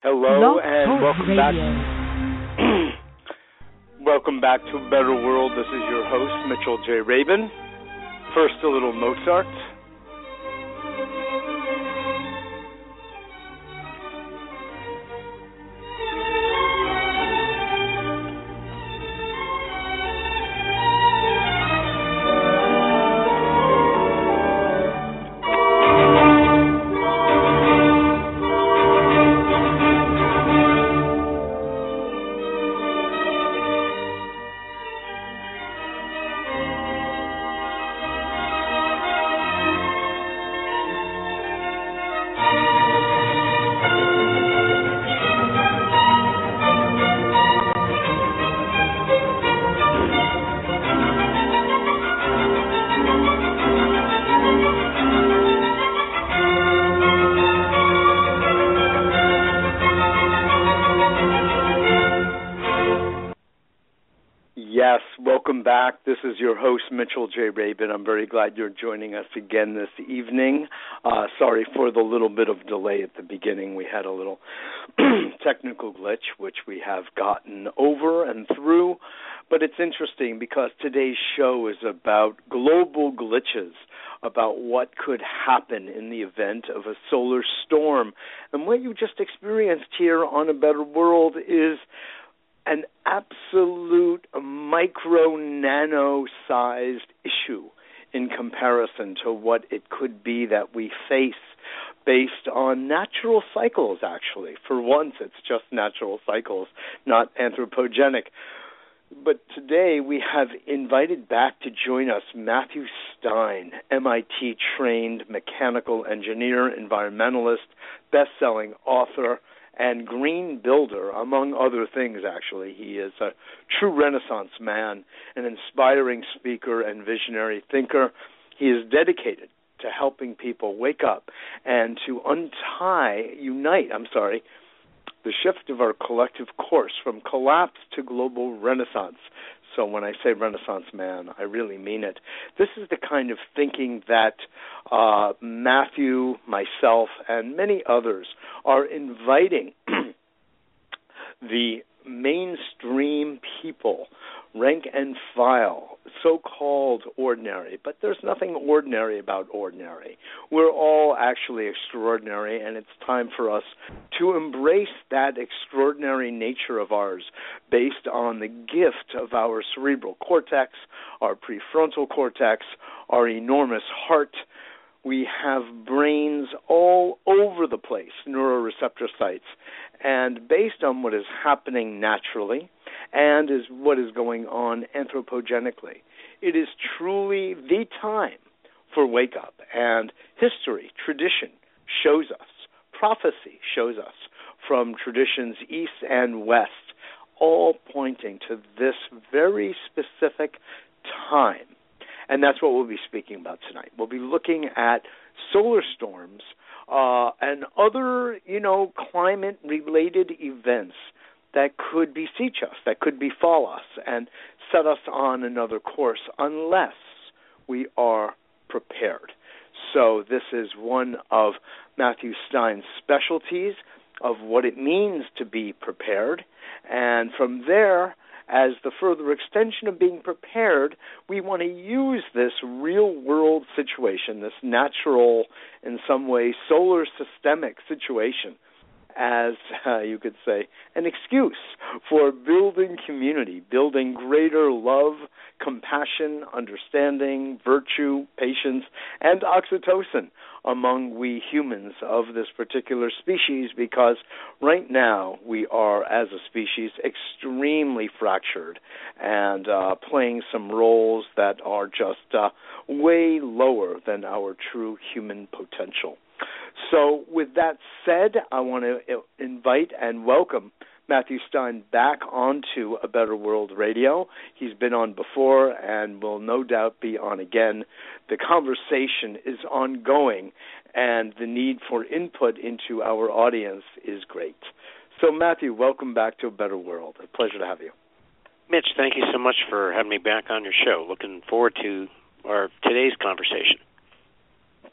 Hello and welcome Radio. back. welcome back to a Better World. This is your host, Mitchell J. Rabin. First, a little Mozart. Mitchell J. Rabin. I'm very glad you're joining us again this evening. Uh, sorry for the little bit of delay at the beginning. We had a little technical glitch, which we have gotten over and through. But it's interesting because today's show is about global glitches, about what could happen in the event of a solar storm. And what you just experienced here on A Better World is an absolute micro nano sized issue in comparison to what it could be that we face based on natural cycles actually. For once it's just natural cycles not anthropogenic. But today we have invited back to join us Matthew Stein, MIT trained mechanical engineer, environmentalist, best selling author, and green builder, among other things, actually. He is a true Renaissance man, an inspiring speaker and visionary thinker. He is dedicated to helping people wake up and to untie, unite, I'm sorry, the shift of our collective course from collapse to global renaissance. So when I say Renaissance man, I really mean it. This is the kind of thinking that uh, Matthew, myself, and many others are inviting the mainstream people, rank and file, so called ordinary, but there's nothing ordinary about ordinary. We're all actually extraordinary, and it's time for us to embrace that extraordinary nature of ours based on the gift of our cerebral cortex, our prefrontal cortex, our enormous heart. We have brains all over the place, neuroreceptor sites, and based on what is happening naturally and is what is going on anthropogenically, it is truly the time for wake up. And history, tradition shows us, prophecy shows us from traditions east and west, all pointing to this very specific time. And that's what we'll be speaking about tonight. We'll be looking at solar storms uh, and other, you know, climate related events that could beseech us, that could befall us, and set us on another course unless we are prepared. So, this is one of Matthew Stein's specialties of what it means to be prepared. And from there, as the further extension of being prepared, we want to use this real world situation, this natural, in some way, solar systemic situation, as uh, you could say, an excuse for building community, building greater love, compassion, understanding, virtue, patience, and oxytocin among we humans of this particular species because right now we are, as a species, extremely fractured and uh, playing some roles that are just uh, way lower than our true human potential. So, with that said, I want to invite and welcome Matthew Stein back onto A Better World Radio. He's been on before and will no doubt be on again. The conversation is ongoing, and the need for input into our audience is great. So, Matthew, welcome back to A Better World. A pleasure to have you. Mitch, thank you so much for having me back on your show. Looking forward to our today's conversation.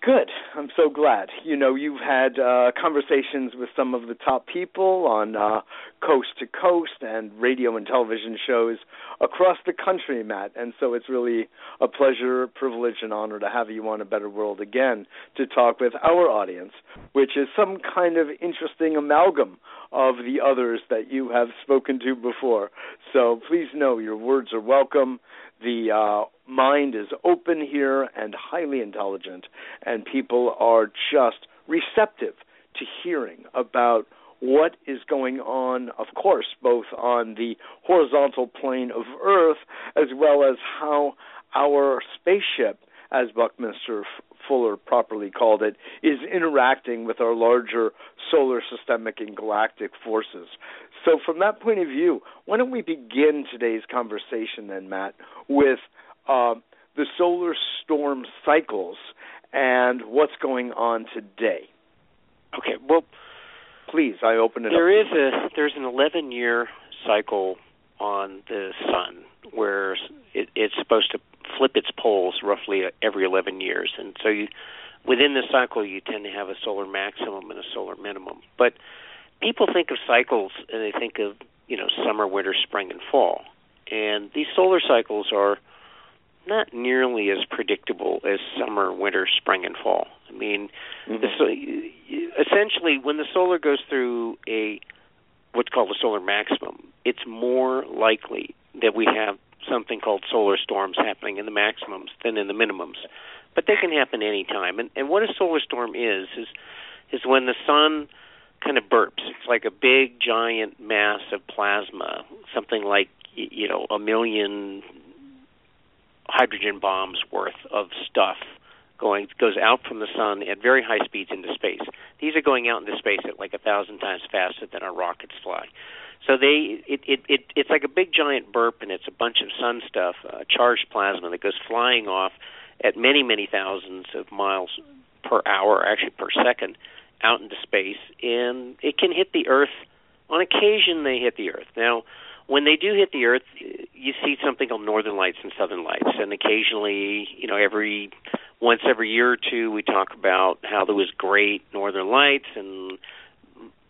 Good. I'm so glad. You know, you've had uh, conversations with some of the top people on uh, coast to coast and radio and television shows across the country, Matt. And so it's really a pleasure, privilege, and honor to have you on A Better World again to talk with our audience, which is some kind of interesting amalgam of the others that you have spoken to before. So please know your words are welcome. The uh, mind is open here and highly intelligent, and people are just receptive to hearing about what is going on, of course, both on the horizontal plane of Earth as well as how our spaceship, as Buckminster Fuller properly called it, is interacting with our larger solar systemic and galactic forces. So, from that point of view, why don't we begin today's conversation then, Matt, with uh, the solar storm cycles and what's going on today? Okay, well, please, I open it there up. There is a there's an 11 year cycle on the sun where it, it's supposed to flip its poles roughly every 11 years, and so you within the cycle you tend to have a solar maximum and a solar minimum. But people think of cycles and they think of you know summer, winter, spring, and fall, and these solar cycles are not nearly as predictable as summer, winter, spring, and fall. I mean, mm-hmm. the, essentially, when the solar goes through a what's called a solar maximum, it's more likely that we have something called solar storms happening in the maximums than in the minimums. But they can happen any time. And, and what a solar storm is is is when the sun kind of burps. It's like a big giant mass of plasma, something like you know a million hydrogen bombs worth of stuff going goes out from the sun at very high speeds into space. These are going out into space at like a thousand times faster than our rockets fly. So they it it, it it's like a big giant burp, and it's a bunch of sun stuff, uh, charged plasma that goes flying off at many many thousands of miles per hour, actually per second, out into space, and it can hit the Earth. On occasion, they hit the Earth. Now, when they do hit the Earth, you see something called northern lights and southern lights, and occasionally, you know, every once every year or two, we talk about how there was great northern lights and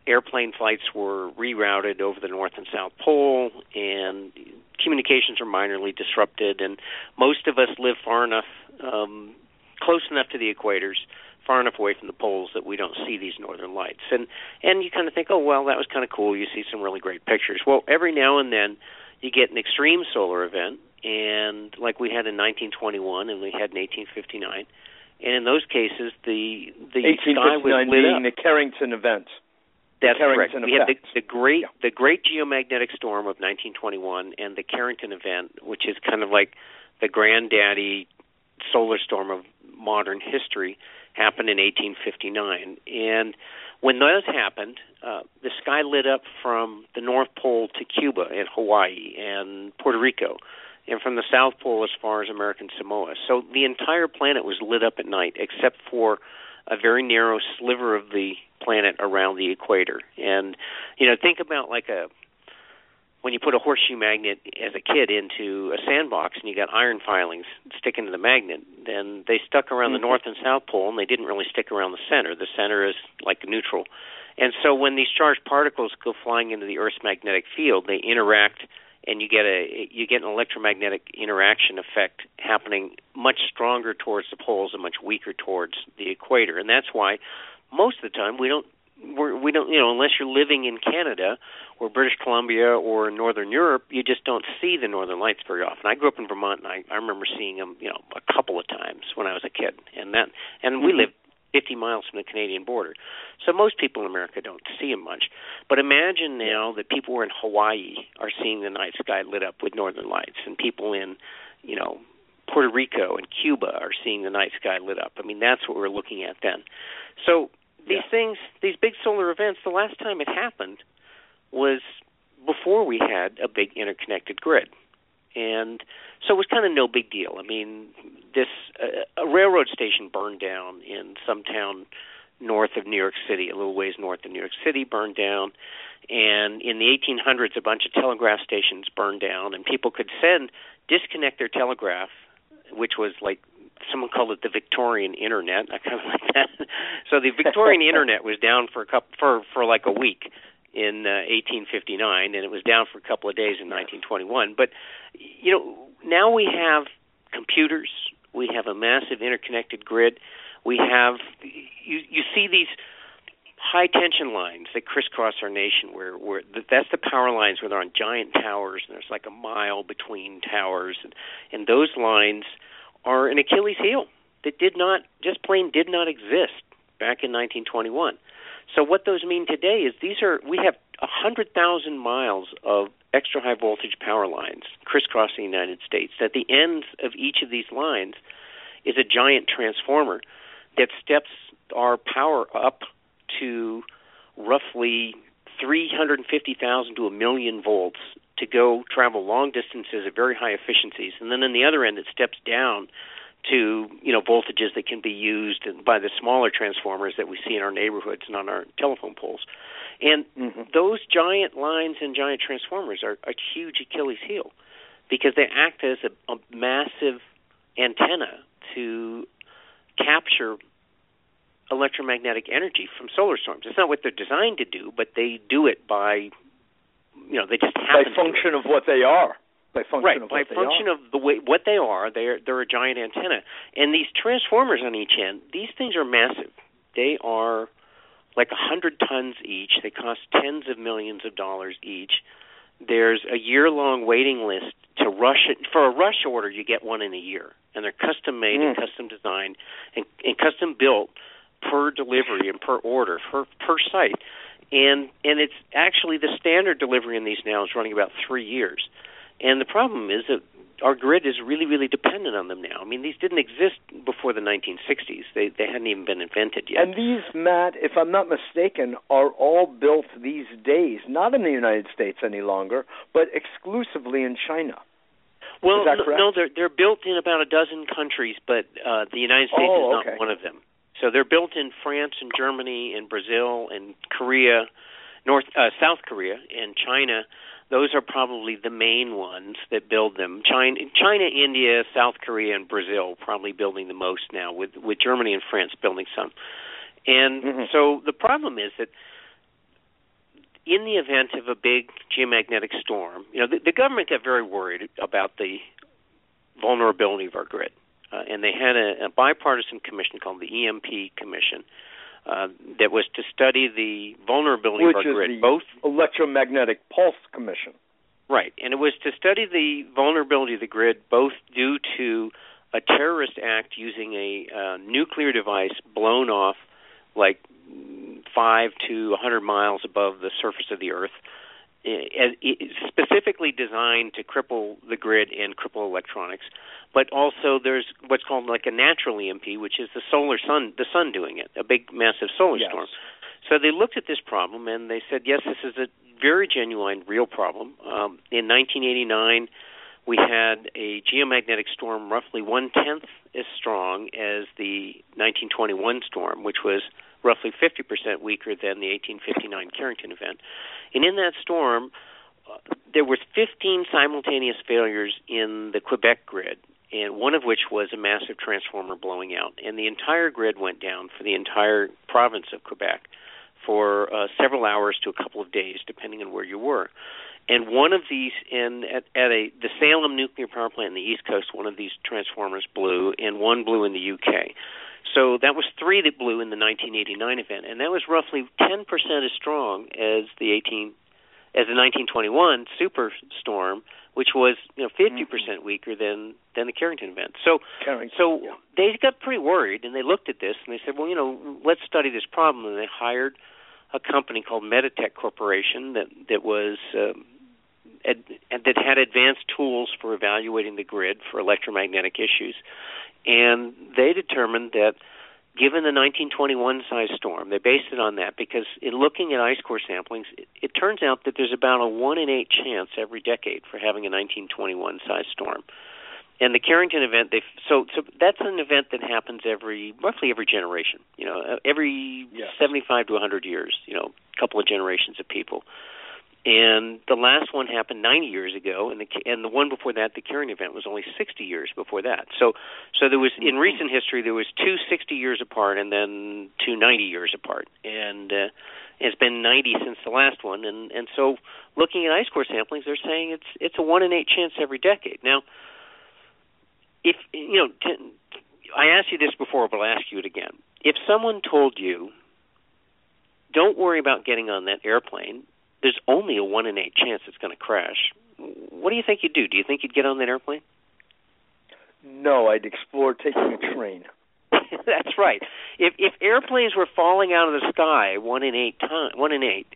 airplane flights were rerouted over the north and south pole, and communications are minorly disrupted, and most of us live far enough, um, close enough to the equators far enough away from the poles that we don't see these northern lights. And and you kind of think, oh well, that was kind of cool. You see some really great pictures. Well, every now and then you get an extreme solar event, and like we had in 1921 and we had in 1859. And in those cases, the the sky was lit being up. the Carrington event. That's correct. We had the, the great yeah. the great geomagnetic storm of 1921 and the Carrington event, which is kind of like the granddaddy solar storm of modern history happened in 1859. And when those happened, uh, the sky lit up from the North Pole to Cuba and Hawaii and Puerto Rico, and from the South Pole as far as American Samoa. So the entire planet was lit up at night, except for a very narrow sliver of the planet around the equator. And you know, think about like a when you put a horseshoe magnet as a kid into a sandbox and you got iron filings sticking to the magnet, then they stuck around mm-hmm. the north and south pole and they didn't really stick around the center. The center is like neutral. And so when these charged particles go flying into the Earth's magnetic field, they interact and you get a you get an electromagnetic interaction effect happening much stronger towards the poles and much weaker towards the equator. And that's why most of the time we don't we're, we don't, you know, unless you're living in Canada or British Columbia or Northern Europe, you just don't see the Northern Lights very often. I grew up in Vermont, and I, I remember seeing them, you know, a couple of times when I was a kid, and that, and we mm-hmm. Live 50 miles from the Canadian border, so most people in America don't see them much. But imagine now that people who are in Hawaii are seeing the night sky lit up with Northern Lights, and people in, you know, Puerto Rico and Cuba are seeing the night sky lit up. I mean, that's what we're looking at then. So these yeah. things, these big solar events, the last time it happened was before we had a big interconnected grid. And so it was kind of no big deal. I mean, this uh, a railroad station burned down in some town north of New York City, a little ways north of New York City, burned down. And in the 1800s, a bunch of telegraph stations burned down, and people could send disconnect their telegraph, which was like someone called it the Victorian Internet. I kind of like that. so the Victorian Internet was down for a couple for for like a week in uh, 1859, and it was down for a couple of days in 1921. But you know, now we have computers, we have a massive interconnected grid, we have you you see these high tension lines that crisscross our nation where where that's the power lines where they're on giant towers and there's like a mile between towers and and those lines are an Achilles heel that did not just plain did not exist back in 1921. So what those mean today is these are we have 100,000 miles of extra high voltage power lines crisscrossing the United States. At the ends of each of these lines is a giant transformer that steps our power up to roughly 350,000 to a million volts to go travel long distances at very high efficiencies. And then on the other end, it steps down to you know voltages that can be used by the smaller transformers that we see in our neighborhoods and on our telephone poles. And mm-hmm. those giant lines and giant transformers are a huge Achilles heel because they act as a, a massive antenna to capture electromagnetic energy from solar storms. It's not what they're designed to do, but they do it by, you know, they just happen. By function of what they are. By function right, of by function of the way what they are, they're they're a giant antenna, and these transformers on each end, these things are massive. They are like a hundred tons each. They cost tens of millions of dollars each. There's a year-long waiting list to rush it. For a rush order, you get one in a year, and they're custom made mm. and custom designed and, and custom built per delivery and per order per per site, and and it's actually the standard delivery in these now is running about three years, and the problem is that our grid is really really dependent on them now. I mean these didn't exist before the 1960s. They they hadn't even been invented yet. And these, Matt, if I'm not mistaken, are all built these days, not in the United States any longer, but exclusively in China. Well, no, they're they're built in about a dozen countries, but uh, the United States oh, is not okay. one of them. So they're built in France and Germany and Brazil and Korea, North uh, South Korea and China. Those are probably the main ones that build them. China, China, India, South Korea, and Brazil probably building the most now, with with Germany and France building some. And mm-hmm. so the problem is that in the event of a big geomagnetic storm, you know, the, the government got very worried about the vulnerability of our grid uh, and they had a, a bipartisan commission called the EMP Commission uh, that was to study the vulnerability Which of our is grid. The both electromagnetic pulse commission. Right, and it was to study the vulnerability of the grid, both due to a terrorist act using a uh, nuclear device blown off like five to a 100 miles above the surface of the Earth, specifically designed to cripple the grid and cripple electronics. But also, there's what's called like a natural EMP, which is the solar sun, the sun doing it, a big, massive solar yes. storm. So they looked at this problem and they said, yes, this is a very genuine, real problem. Um, in 1989, we had a geomagnetic storm roughly one tenth as strong as the 1921 storm, which was roughly 50% weaker than the 1859 Carrington event. And in that storm, uh, there was 15 simultaneous failures in the Quebec grid, and one of which was a massive transformer blowing out. And the entire grid went down for the entire province of Quebec for uh, several hours to a couple of days, depending on where you were. And one of these, in at, at a the Salem nuclear power plant in the East Coast, one of these transformers blew, and one blew in the UK. So that was three that blew in the 1989 event, and that was roughly 10% as strong as the 18 as the 1921 superstorm, which was you know 50% mm-hmm. weaker than than the Carrington event. So Carrington, so yeah. they got pretty worried, and they looked at this and they said, well, you know, let's study this problem, and they hired a company called Metatech Corporation that that was um, ad, that had advanced tools for evaluating the grid for electromagnetic issues, and they determined that given the 1921 size storm, they based it on that because in looking at ice core samplings, it, it turns out that there's about a one in eight chance every decade for having a 1921 size storm. And the Carrington event, they so so that's an event that happens every roughly every generation. You know, uh, every yes. 75 to 100 years. You know, a couple of generations of people. And the last one happened 90 years ago, and the and the one before that, the Curing event, was only 60 years before that. So, so there was in recent history there was two 60 years apart, and then two 90 years apart, and uh, it's been 90 since the last one, and and so looking at ice core samplings, they're saying it's it's a one in eight chance every decade. Now, if you know, t- I asked you this before, but I'll ask you it again. If someone told you, don't worry about getting on that airplane there's only a one in eight chance it's going to crash. What do you think you'd do? Do you think you'd get on that airplane? No, I'd explore taking a train. That's right. If if airplanes were falling out of the sky one in eight time, one in eight,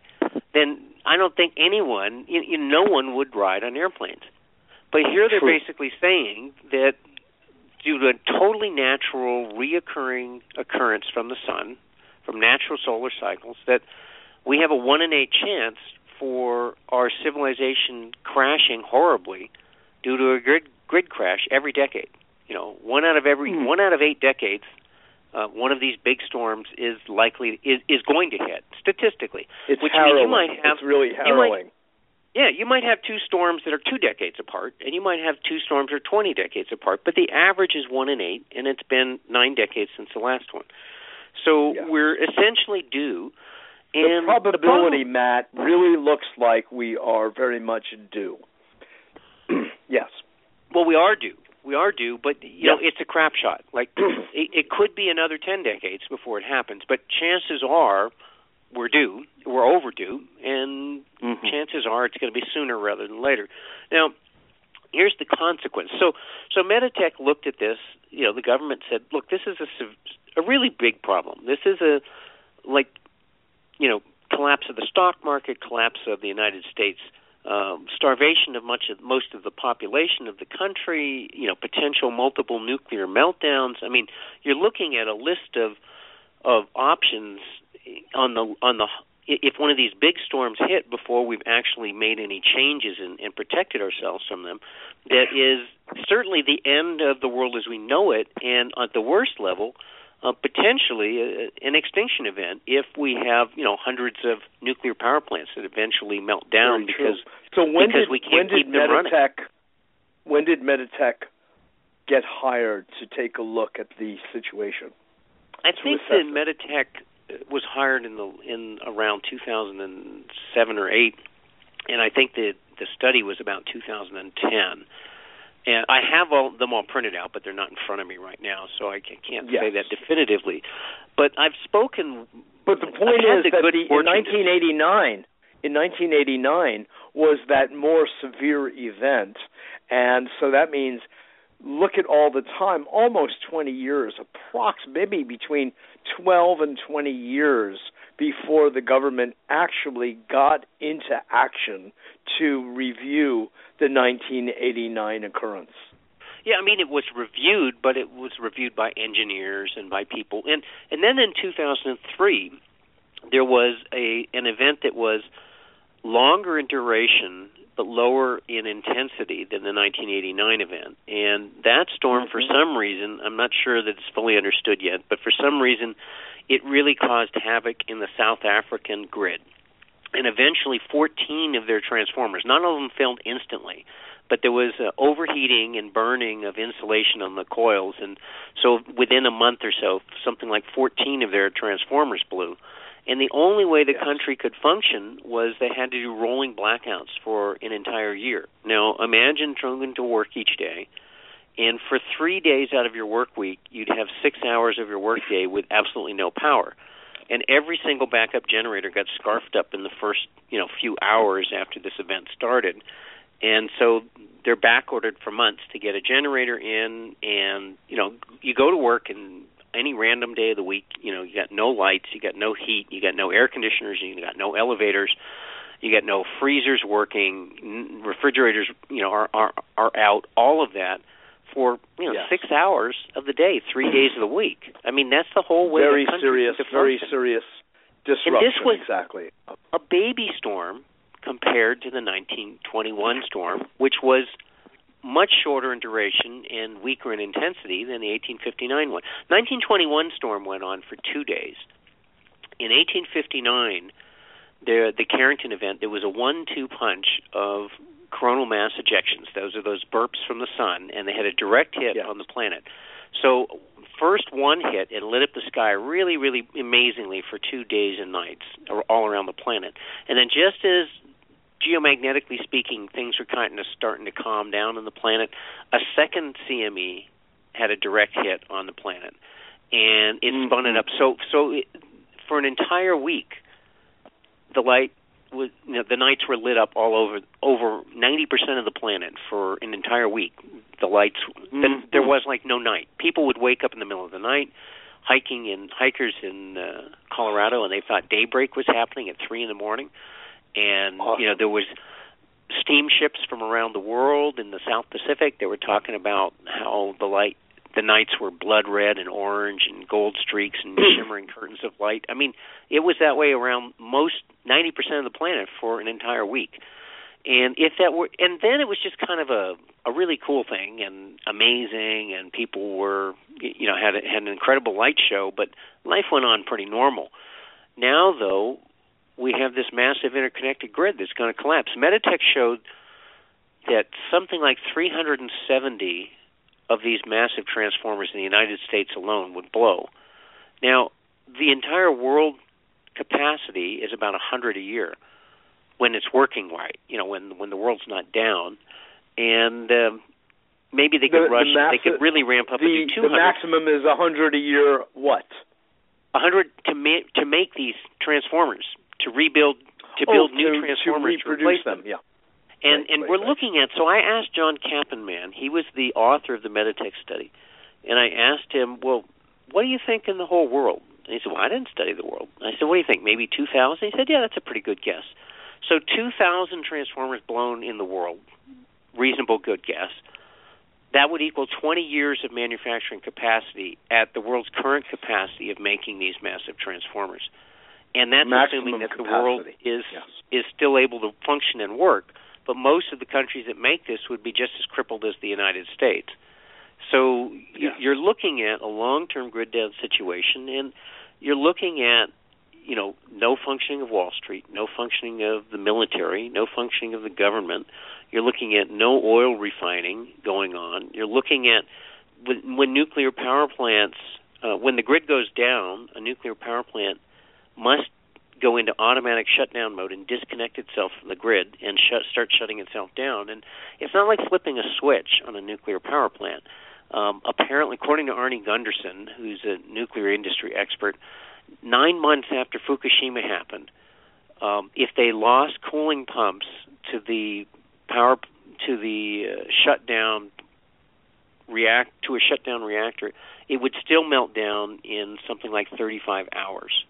then I don't think anyone, you, you, no one would ride on airplanes. But here they're True. basically saying that due to a totally natural, reoccurring occurrence from the sun, from natural solar cycles, that we have a one in eight chance for our civilization crashing horribly due to a grid grid crash every decade. You know, one out of every Hmm. one out of eight decades, uh, one of these big storms is likely is is going to hit statistically. It's Which means harrowing. you might have- it's really you might- harrowing. Yeah, you might have two storms that are two decades apart, and you might have two storms that are 20 decades apart, but the average is one in eight, and it's been nine decades since the last one. So Yeah. we're essentially due. The probability, Matt, really looks like we are very much due. yes. Well, we are due. We are due, but you know it's a crap shot. Like it, it could be another ten decades before it happens, but chances are we're due, we're overdue, and Mhm. chances are it's going to be sooner rather than later. Now, here's the consequence. So, so Metatech looked at this. You know, the government said, "Look, this is a a really big problem. This is a like, you know, collapse of the stock market, collapse of the United States." um, starvation of much of most of the population of the country, you know, potential multiple nuclear meltdowns. I mean, you're looking at a list of of options on the on the if one of these big storms hit before we've actually made any changes and, and protected ourselves from them, that is certainly the end of the world as we know it, and at the worst level, uh, potentially a, an extinction event if we have you know hundreds of nuclear power plants that eventually melt down Very true. because so when because did we can't when did keep them running. Metatech when did Metatech get hired to take a look at the situation? I think that it. Metatech was hired in the in around 2007 or 8 and I think that the study was about 2010 and I have all them all printed out but they're not in front of me right now so I can't say that definitively. But I've spoken But the I've point is that the, in fortune to- 1989, in 1989 was that more severe event, and so that means look at all the time, almost 20 years, approx maybe between 12 and 20 years before the government actually got into action to review the 1989 occurrence. Yeah, I mean it was reviewed, but it was reviewed by engineers and by people. And and then in 2003, there was a an event that was longer in duration but lower in intensity than the 1989 event. And that storm, for Mhm. some reason, I'm not sure that it's fully understood yet, but for some reason, it really caused havoc in the South African grid. And eventually, 14 of their transformers, none of them failed instantly, but there was uh, overheating and burning of insulation on the coils. And so within a month or so, something like 14 of their transformers blew. And the only way the Yes. country could function was they had to do rolling blackouts for an entire year. Now, imagine going to work each day, and for three days out of your work week, you'd have six hours of your work day with absolutely no power. And every single backup generator got scarfed up in the first, you know, few hours after this event started. And so they're back ordered for months to get a generator in and, you know, you go to work and any random day of the week, you know, you got no lights, you got no heat, you got no air conditioners, you got no elevators, you got no freezers working, refrigerators, you know, are are are out, all of that for, you know, Yes. 6 hours of the day, 3 days of the week. I mean, that's the whole way very serious, very serious disruption. was- exactly. a baby storm compared to the 1921 storm, which was much shorter in duration and weaker in intensity than the 1859 one. 1921 storm went on for two days. In 1859, the the Carrington event, there was a one-two punch of coronal mass ejections. Those are those burps from the sun, and they had a direct hit yes. on the planet. So first one hit, it lit up the sky really, really amazingly for two days and nights all around the planet. And then just as geomagnetically speaking, things were kind of starting to calm down on the planet, a second CME had a direct hit on the planet, and it mm-hmm. spun it up. So, so it, for an entire week, the light was you know, the nights were lit up all over over 90% of the planet for an entire week. The lights mm-hmm. there was like no night. People would wake up in the middle of the night hiking in hikers in uh, Colorado and they thought daybreak was happening at 3 in the morning and awesome. you know there was steamships from around the world in the South Pacific. They were talking about how the light the nights were blood red and orange and gold streaks and shimmering curtains of light. I mean, it was that way around most 90% of the planet for an entire week. And if that were and then it was just kind of a a really cool thing and amazing and people were you know had had an incredible light show, but life went on pretty normal. Now though, we have this massive interconnected grid that's going to collapse. Metatech showed that something like 370 of these massive transformers in the United States alone would blow. Now, the entire world capacity is about 100 a year when it's working right, you know, when when the world's not down. And um, maybe they could the, rush, the they could really ramp up the, and do 200. The maximum is 100 a year what? 100 to ma- to make these transformers, to rebuild to oh, build to, new transformers to, to replace them. Yeah. And right, and right, we're right. looking at so I asked John Kappenman, he was the author of the Metatech study, and I asked him, well, what do you think in the whole world? And he said, well, I didn't study the world. And I said, what do you think? Maybe 2,000? He said, yeah, that's a pretty good guess. So 2,000 transformers blown in the world, reasonable good guess. That would equal 20 years of manufacturing capacity at the world's current capacity of making these massive transformers. And that's Maximum assuming that capacity. the world is yes. is still able to function and work but most of the countries that make this would be just as crippled as the United States. So yeah. you're looking at a long-term grid down situation, and you're looking at you know no functioning of Wall Street, no functioning of the military, no functioning of the government. You're looking at no oil refining going on. You're looking at when, when nuclear power plants, uh, when the grid goes down, a nuclear power plant must go into automatic shutdown mode and disconnect itself from the grid and shut, start shutting itself down. And it's not like flipping a switch on a nuclear power plant. Um, apparently, according to Arnie Gundersen, who's a nuclear industry expert, nine months after Fukushima happened, um, if they lost cooling pumps to the power to the uh, shutdown react to a shutdown reactor, it would still melt down in something like 35 hours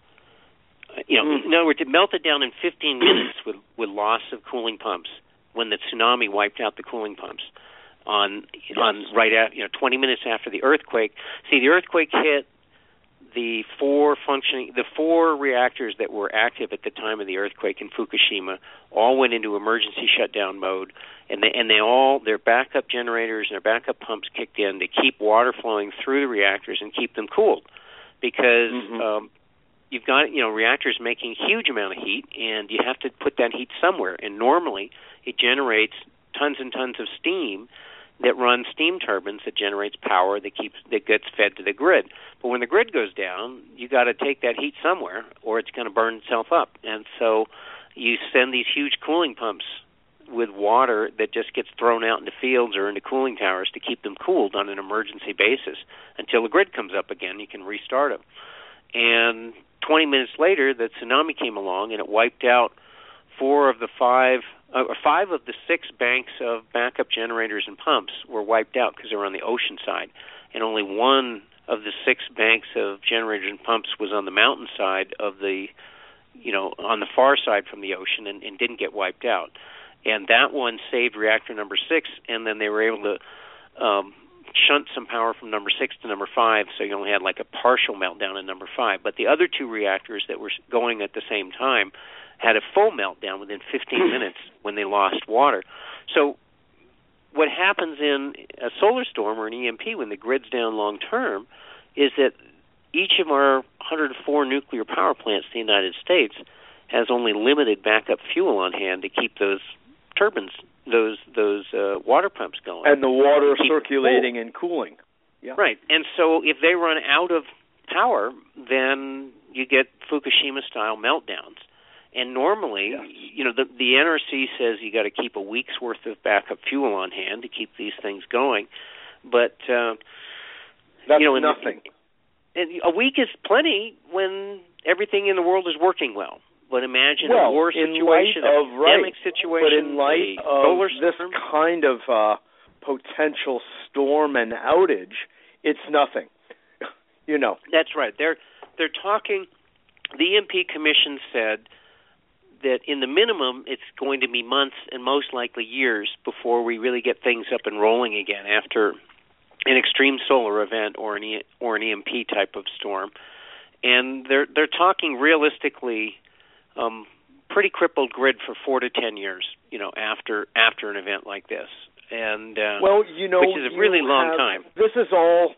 you know, mm. in other words, it melted down in 15 minutes with with loss of cooling pumps when the tsunami wiped out the cooling pumps on yes. on right at you know 20 minutes after the earthquake. See, the earthquake hit the four functioning the four reactors that were active at the time of the earthquake in Fukushima all went into emergency shutdown mode and they and they all their backup generators and their backup pumps kicked in to keep water flowing through the reactors and keep them cooled because mm-hmm. um, you've got you know reactors making huge amount of heat, and you have to put that heat somewhere. And normally, it generates tons and tons of steam that runs steam turbines that generates power that keeps that gets fed to the grid. But when the grid goes down, you got to take that heat somewhere, or it's going to burn itself up. And so, you send these huge cooling pumps with water that just gets thrown out into fields or into cooling towers to keep them cooled on an emergency basis until the grid comes up again. You can restart them. And 20 minutes later, the tsunami came along and it wiped out four of the five, uh, five of the six banks of backup generators and pumps were wiped out because they were on the ocean side, and only one of the six banks of generators and pumps was on the mountain side of the, you know, on the far side from the ocean and, and didn't get wiped out. And that one saved reactor number six, and then they were able to um, shunt some power from number six to number five, so you only had like a partial meltdown in number five. But the other two reactors that were going at the same time had a full meltdown within 15 minutes when they lost water. So what happens in a solar storm or an EMP when the grid's down long term is that each of our 104 nuclear power plants in the United States has only limited backup fuel on hand to keep those turbines, those those uh, water pumps going, and the water circulating and cooling. Yeah. Right, and so if they run out of power, then you get Fukushima style meltdowns. And normally, yes. you know, the the NRC says you got to keep a week's worth of backup fuel on hand to keep these things going, but uh, that's you know, nothing. And a week is plenty when everything in the world is working well. But imagine well, a war situation, a pandemic right. situation, but in light of this storm. kind of uh, potential storm and outage, it's nothing. you know. That's right. They're they're talking. The EMP Commission said that in the minimum it's going to be months and most likely years before we really get things up and rolling again after an extreme solar event or an e- or an EMP type of storm. And they're they're talking realistically um, pretty crippled grid for four to ten years. You know, after after an event like this, and uh, well, you know, which is a really long have, time. This is all.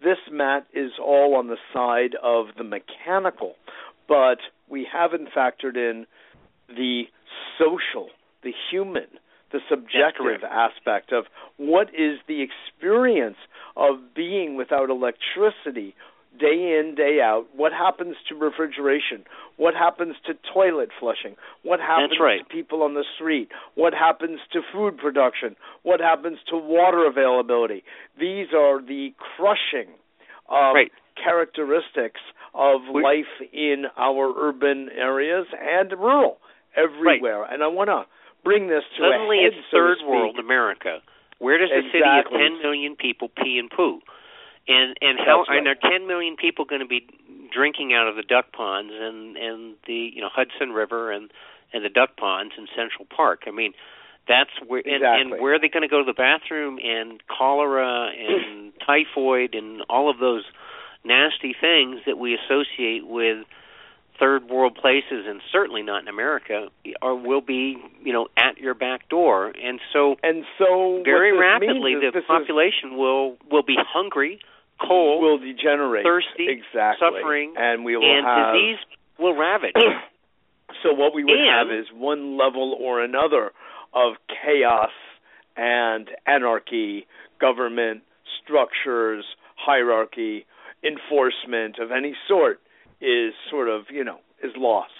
This Matt is all on the side of the mechanical, but we haven't factored in the social, the human, the subjective aspect of what is the experience of being without electricity day in day out what happens to refrigeration what happens to toilet flushing what happens right. to people on the street what happens to food production what happens to water availability these are the crushing um, right. characteristics of we life in our urban areas and rural everywhere right. and i want to bring this to suddenly a head, it's third world America. Where does a city of 10 million people pee and poo? And and how right. and are 10 million people going to be drinking out of the duck ponds and and the you know Hudson River and and the duck ponds in Central Park? I mean, that's where and, exactly. and where are they going to go to the bathroom and cholera and typhoid and all of those nasty things that we associate with third world places and certainly not in America are will be you know at your back door and so and so very rapidly the population is, will will be hungry cold will degenerate thirsty exactly suffering and we will and have disease will ravage so what we would and, have is one level or another of chaos and anarchy government structures hierarchy enforcement of any sort is sort of you know is lost.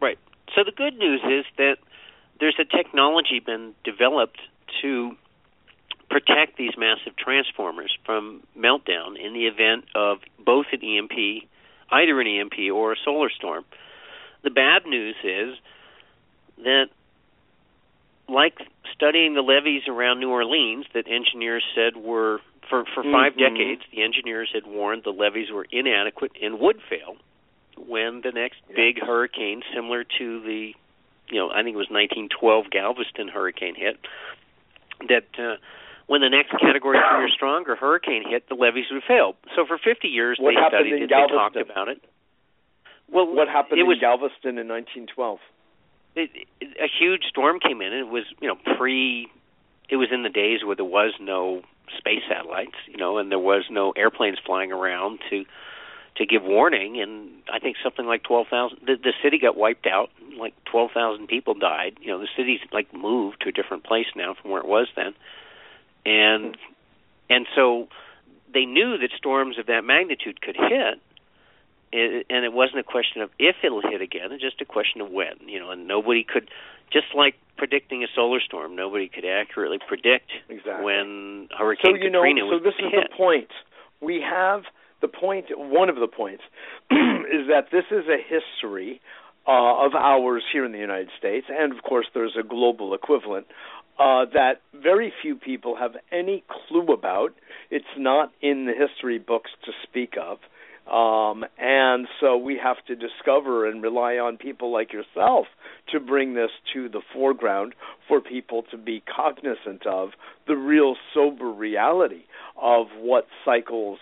Right. So the good news is that there's a technology been developed to protect these massive transformers from meltdown in the event of both an EMP, either an EMP or a solar storm. The bad news is that like studying the levees around New Orleans that engineers said were for for 5 mm-hmm. decades the engineers had warned the levees were inadequate and would fail when the next yeah. big hurricane, similar to the, you know, I think it was 1912 Galveston hurricane hit, that uh, when the next Category three or stronger hurricane hit, the levees would fail. So for 50 years what they studied it, Galveston? they talked about it. Well, what happened it was, in Galveston in 1912? It, it, a huge storm came in. And it was, you know, pre. It was in the days where there was no space satellites, you know, and there was no airplanes flying around to to give warning, and I think something like twelve thousand. The, the city got wiped out. Like twelve thousand people died. You know, the city's like moved to a different place now from where it was then, and and so they knew that storms of that magnitude could hit, and it wasn't a question of if it'll hit again, it's just a question of when. You know, and nobody could, just like predicting a solar storm, nobody could accurately predict exactly. when Hurricane so, you know, so this is hit. the point. We have the point, one of the points, is that this is a history uh, of ours here in the United States, and of course there's a global equivalent uh, that very few people have any clue about. It's not in the history books to speak of. Um, and so we have to discover and rely on people like yourself to bring this to the foreground for people to be cognizant of the real sober reality of what cycles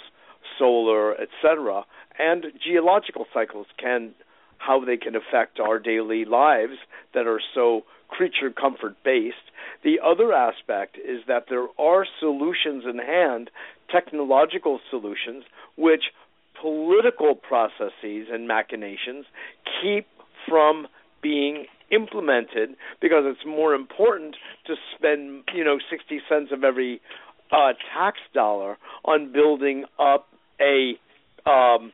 solar, etc., and geological cycles can how they can affect our daily lives that are so creature comfort based. The other aspect is that there are solutions in hand, technological solutions, which political processes and machinations keep from being implemented because it's more important to spend you know 60 cents of every uh, tax dollar on building up a um,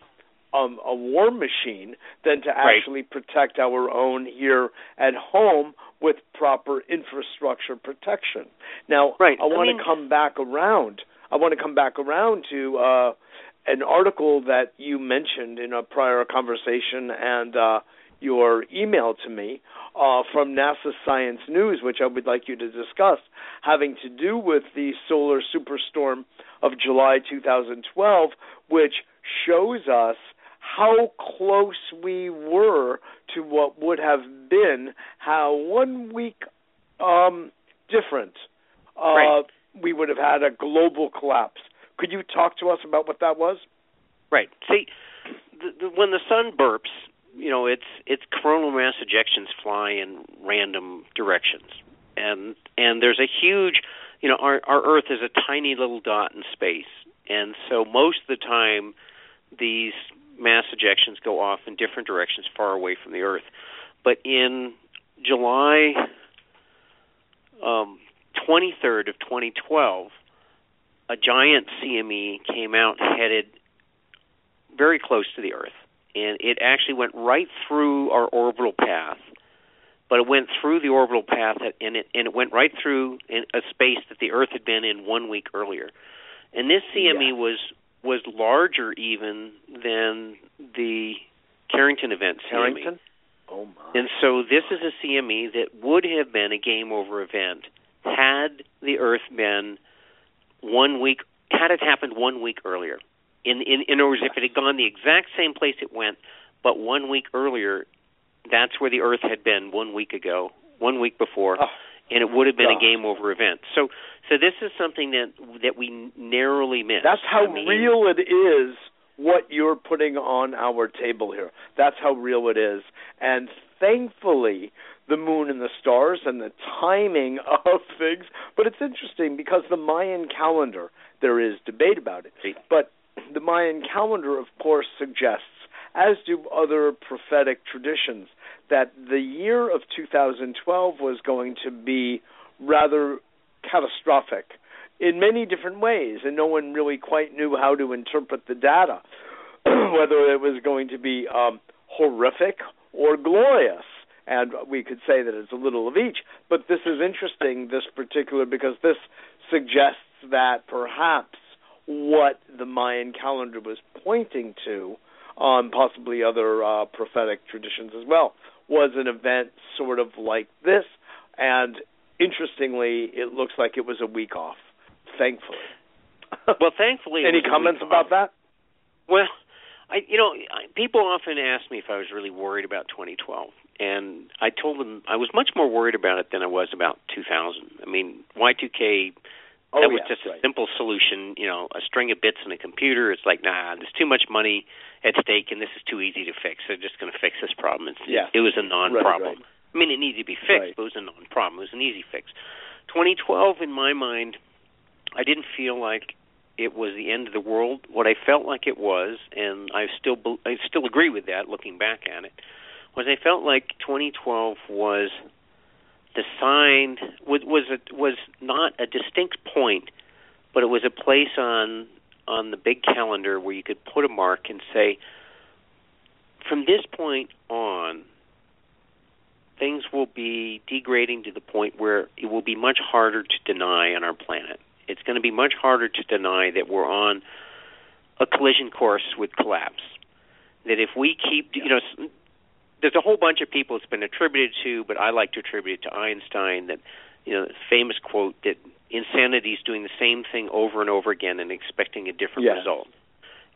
um, a war machine than to actually right. protect our own here at home with proper infrastructure protection. Now, right. I, I want mean, to come back around. I want to come back around to uh, an article that you mentioned in a prior conversation and uh, your email to me uh, from NASA Science News, which I would like you to discuss, having to do with the solar superstorm of July 2012, which shows us how close we were to what would have been how one week um, different uh, right. we would have had a global collapse. Could you talk to us about what that was? Right. See, the, the, when the sun burps, you know, it's it's coronal mass ejections fly in random directions, and and there's a huge, you know, our our Earth is a tiny little dot in space, and so most of the time, these mass ejections go off in different directions far away from the Earth. But in July um, 23rd of 2012, a giant CME came out headed very close to the Earth, and it actually went right through our orbital path. But it went through the orbital path, and it and it went right through in a space that the Earth had been in one week earlier. And this CME yeah. was was larger even than the Carrington event CME. Carrington? Oh my. And so this is a CME that would have been a game over event had the Earth been one week had it happened one week earlier. In in in other words, if it had gone the exact same place it went, but one week earlier, that's where the Earth had been one week ago, one week before. Oh and it would have been God. a game over event. So, so this is something that that we narrowly missed. That's how I mean, real it is. What you're putting on our table here. That's how real it is. And thankfully, the moon and the stars and the timing of things. But it's interesting because the Mayan calendar, there is debate about it. But the Mayan calendar, of course, suggests, as do other prophetic traditions, that the year of 2012 was going to be rather catastrophic in many different ways, and no one really quite knew how to interpret the data, whether it was going to be um, horrific or glorious. And we could say that it's a little of each. But this is interesting, this particular, because this suggests that perhaps what the Mayan calendar was pointing to, um, possibly other uh, prophetic traditions as well, was an event sort of like this. And interestingly, it looks like it was a week off, thankfully. Well, thankfully. Any comments about that? Well, I, you know, people often ask me if I was really worried about 2012, and I told them I was much more worried about it than I was about 2000. I mean, Y2K Oh, that was yes, just right. a simple solution, you know, a string of bits in a computer. It's like, nah, there's too much money at stake, and this is too easy to fix. They're just going to fix this problem. It's, Yeah. It was a non-problem. Right, right. I mean, it needed to be fixed, but it was a non-problem. It was an easy fix. 2012, in my mind, I didn't feel like it was the end of the world. What I felt like it was, and I still I still agree with that, looking back at it, was I felt like 2012 was the sign was was a, was not a distinct point, but it was a place on on the big calendar where you could put a mark and say, from this point on, things will be degrading to the point where it will be much harder to deny on our planet. It's going to be much harder to deny that we're on a collision course with collapse. That if we keep, you know, there's a whole bunch of people it's been attributed to, but I like to attribute it to Einstein. That, you know, famous quote that insanity is doing the same thing over and over again and expecting a different Yes. result.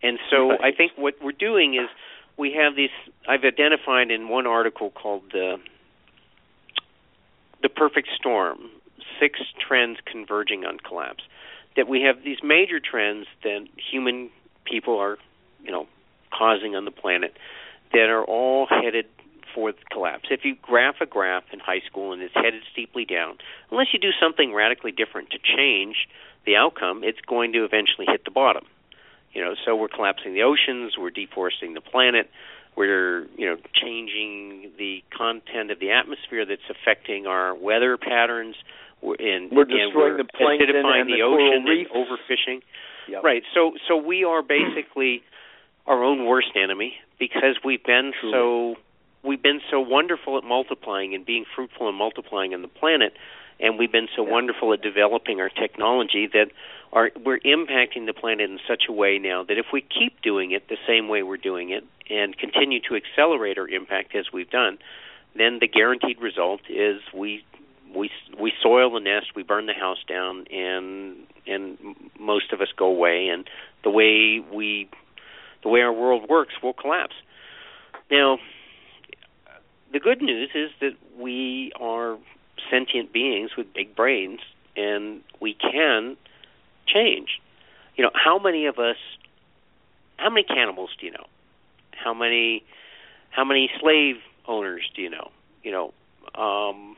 And so Right. I think what we're doing is we have these. I've identified in one article called the the perfect storm: six trends converging on collapse. That we have these major trends that human people are, you know, causing on the planet that are all headed for collapse. If you graph a graph in high school and it's headed steeply down, unless you do something radically different to change the outcome, it's going to eventually hit the bottom. You know, so we're collapsing the oceans, we're deforesting the planet, We're you know changing the content of the atmosphere that's affecting our weather patterns. And, we're destroying and we're the plankton acidifying and the, the ocean reefs. and overfishing. Yep. Right. So so we are basically our own worst enemy because we've been so we've been so wonderful at multiplying and being fruitful and multiplying on the planet and we've been so Yeah. wonderful at developing our technology that are we're impacting the planet in such a way now that if we keep doing it the same way we're doing it and continue to accelerate our impact as we've done, then the guaranteed result is we we we soil the nest, we burn the house down, and and most of us go away, and the way we the way our world works will collapse. Now, the good news is that we are sentient beings with big brains, and we can change. You know, how many of us? How many cannibals do you know? How many? How many slave owners do you know? You know, um,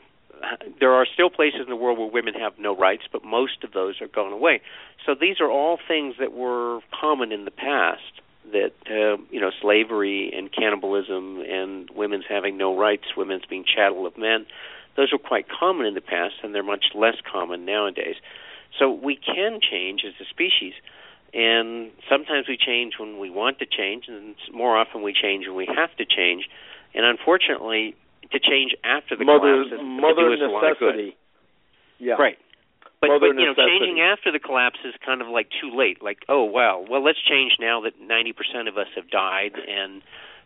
there are still places in the world where women have no rights, but most of those are gone away. So these are all things that were common in the past. That uh, you know, slavery and cannibalism and women's having no rights, women's being chattel of men. Those were quite common in the past, and they're much less common nowadays. So we can change as a species, and sometimes we change when we want to change, and more often we change when we have to change. And unfortunately, to change after the mother collapse isn't mother gonna do us a lot of good. necessity. Yeah. Right. But, Mother but you know, necessity. changing after the collapse is kind of like too late. Like, oh wow, well let's change now that ninety percent of us have died and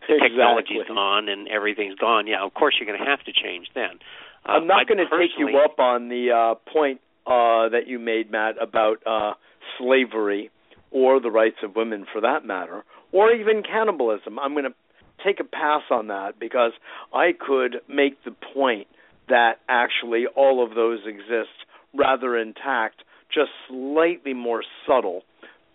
the technology's gone and everything's gone. Yeah, of course you're going to have to change then. Uh, I'm not going to take you up on the uh, point uh, that you made, Matt, about uh, slavery or the rights of women, for that matter, or even cannibalism. I'm going to take a pass on that because I could make the point that actually all of those exist rather intact, just slightly more subtle,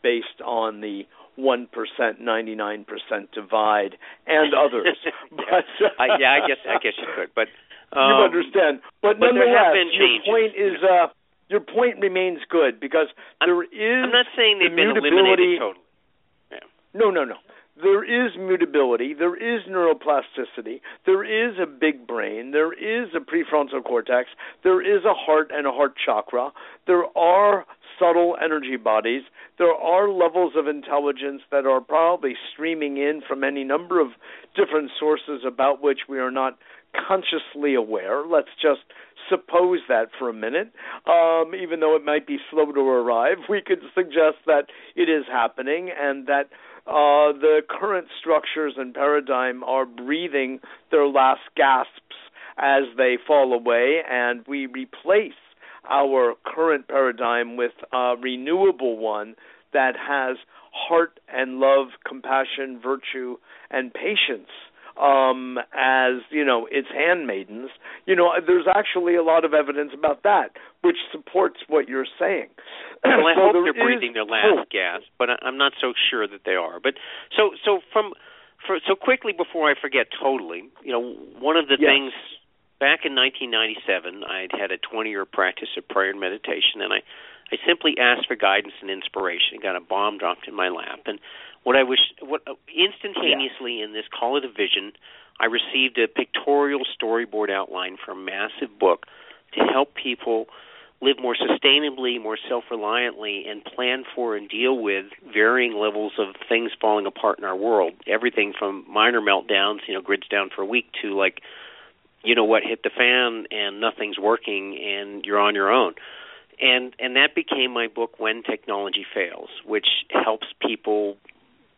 based on the one percent, ninety nine percent divide, and others. but I, yeah, I guess I guess you could, but you um, understand. But, but nonetheless, your point is uh, your point remains good because I'm- there is I'm not saying they've been eliminated totally. No, no, no. There is mutability. There is neuroplasticity. There is a big brain. There is a prefrontal cortex. There is a heart and a heart chakra. There are subtle energy bodies. There are levels of intelligence that are probably streaming in from any number of different sources about which we are not consciously aware. Let's just suppose that for a minute. Um, even though it might be slow to arrive, we could suggest that it is happening and that uh, the current structures and paradigm are breathing their last gasps as they fall away, and we replace our current paradigm with a renewable one that has heart and love, compassion, virtue, and patience um, as you know its handmaidens. You know, there's actually a lot of evidence about that, which supports what you're saying. Well, I So hope they're breathing their last hope. gas, but I'm not so sure that they are. But so so from for, so quickly before I forget totally, you know, one of the Yes. things back in 1997, I'd had a 20-year practice of prayer and meditation, and I I simply asked for guidance and inspiration and got a bomb dropped in my lap. And what I was what instantaneously in this call it a vision, I received a pictorial storyboard outline for a massive book to help people live more sustainably, more self-reliantly, and plan for and deal with varying levels of things falling apart in our world. Everything from minor meltdowns, you know, grids down for a week, to like, you know what, hit the fan and nothing's working and you're on your own. And and that became my book, When Technology Fails, which helps people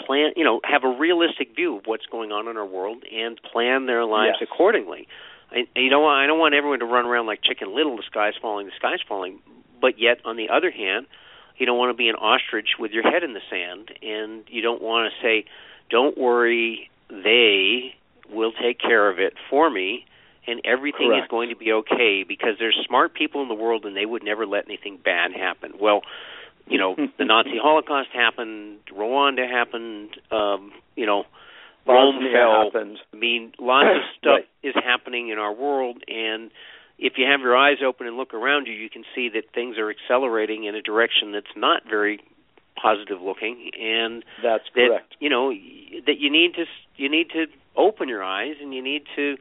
plan, you know, have a realistic view of what's going on in our world and plan their lives Yes. accordingly. I, you know, I don't want everyone to run around like Chicken Little. The sky's falling, the sky's falling. But yet, on the other hand, you don't want to be an ostrich with your head in the sand, and you don't want to say, "Don't worry, they will take care of it for me." And everything is going to be okay because there's smart people in the world and they would never let anything bad happen. Well, you know, the Nazi Holocaust happened, Rwanda happened, um, you know, Rome Bosnia fell. happened. I mean, lots of stuff Right. is happening in our world, and if you have your eyes open and look around you, you can see that things are accelerating in a direction that's not very positive looking, and that's that correct. you know that you need to you need to open your eyes and you need to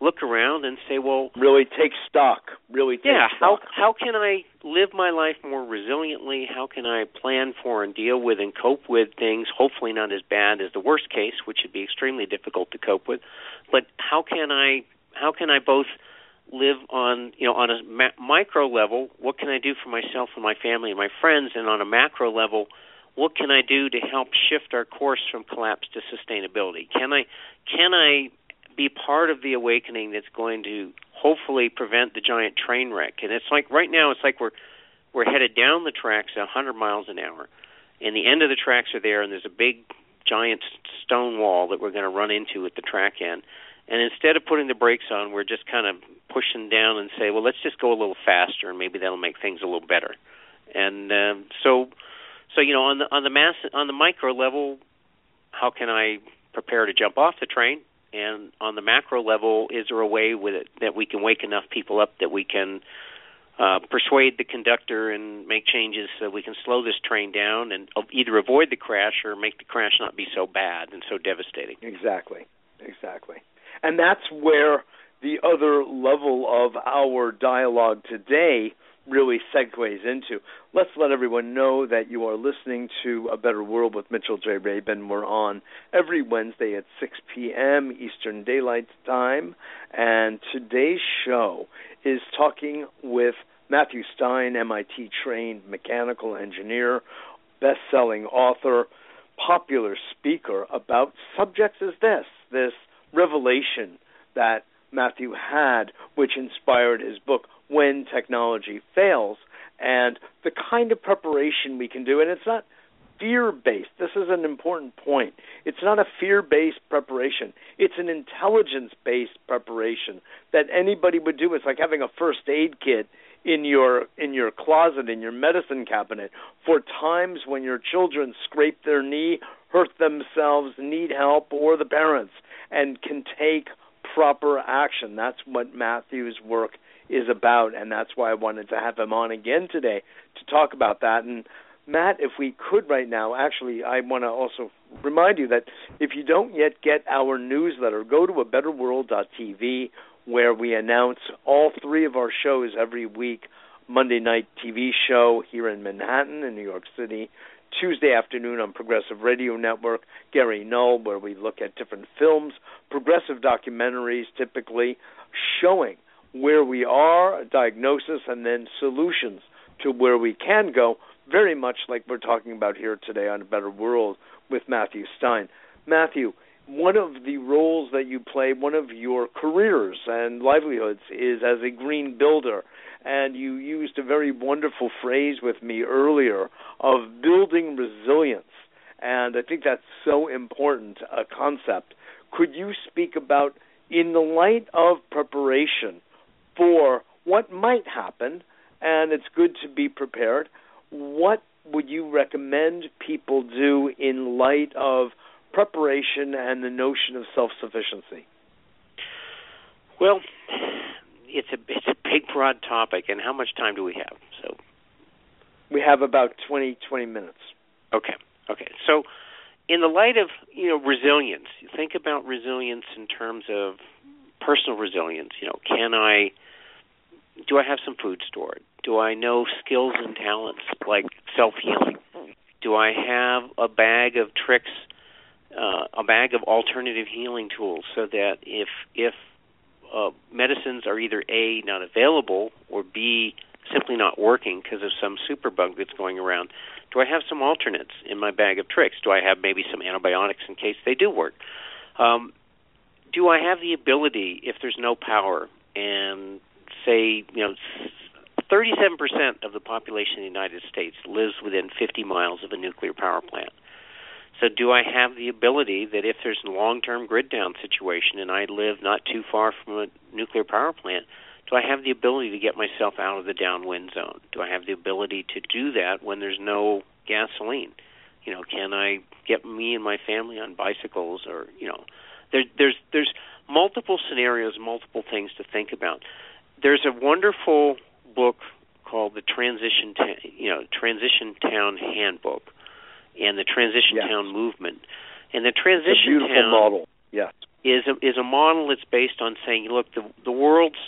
look around and say, well, really take stock. Really take yeah. stock. How how can I live my life more resiliently? How can I plan for and deal with and cope with things? Hopefully, not as bad as the worst case, which would be extremely difficult to cope with. But how can I how can I both live on you know on a ma- micro level? What can I do for myself and my family and my friends? And on a macro level, what can I do to help shift our course from collapse to sustainability? Can I can I be part of the awakening that's going to hopefully prevent the giant train wreck. And it's like right now, it's like we're we're headed down the tracks at 100 miles an hour, and the end of the tracks are there, and there's a big giant stone wall that we're going to run into at the track end. And instead of putting the brakes on, we're just kind of pushing down and say, well, let's just go a little faster, and maybe that'll make things a little better. And um, so, so you know, on the on the mass on the micro level, how can I prepare to jump off the train? And on the macro level, is there a way with it that we can wake enough people up that we can uh, persuade the conductor and make changes so we can slow this train down and either avoid the crash or make the crash not be so bad and so devastating? Exactly, exactly. And that's where the other level of our dialogue today really segues into. Let's let everyone know that you are listening to A Better World with Mitchell J. Rabin. We're on every Wednesday at 6 p.m. Eastern Daylight Time. And today's show is talking with Matthew Stein, MIT trained mechanical engineer, best selling author, popular speaker about subjects as this this revelation that Matthew had, which inspired his book, when technology fails and the kind of preparation we can do. And it's not fear based. This is an important point. It's not a fear based preparation, it's an intelligence based preparation that anybody would do. It's like having a first aid kit in your in your closet in your medicine cabinet for times when your children scrape their knee hurt themselves need help or the parents and can take proper action that's what matthew's work is about, and that's why I wanted to have him on again today to talk about that. And Matt, if we could right now, actually, I want to also remind you that if you don't yet get our newsletter, go to a betterworld.tv where we announce all three of our shows every week. Monday night TV show here in Manhattan, in New York City. Tuesday afternoon on Progressive Radio Network, Gary Null, where we look at different films, progressive documentaries, typically showing where we are, diagnosis, and then solutions to where we can go, very much like we're talking about here today on A Better World with Matthew Stein. Matthew, one of the roles that you play, one of your careers and livelihoods is as a green builder. And you used a very wonderful phrase with me earlier of building resilience. And I think that's so important a concept. Could you speak about, in the light of preparation, for what might happen, and it's good to be prepared. What would you recommend people do in light of preparation and the notion of self sufficiency? Well, it's a it's a big broad topic, and how much time do we have? So we have about 20, 20 minutes. Okay, okay. So, in the light of you know resilience, think about resilience in terms of personal resilience. You know, can I do I have some food stored? Do I know skills and talents like self healing? Do I have a bag of tricks, uh, a bag of alternative healing tools, so that if if uh, medicines are either a not available or b simply not working because of some superbug that's going around, do I have some alternates in my bag of tricks? Do I have maybe some antibiotics in case they do work? Um, do I have the ability, if there's no power and say, you know, 37% of the population in the United States lives within 50 miles of a nuclear power plant. So, do I have the ability that if there's a long term grid down situation and I live not too far from a nuclear power plant, do I have the ability to get myself out of the downwind zone? Do I have the ability to do that when there's no gasoline? You know, can I get me and my family on bicycles or, you know, there, there's there's multiple scenarios, multiple things to think about there's a wonderful book called the Transition, Ta- you know, Transition Town Handbook and the transition yes. town movement. And the transition town model. Yes. is a, is a model that's based on saying, look, the the world's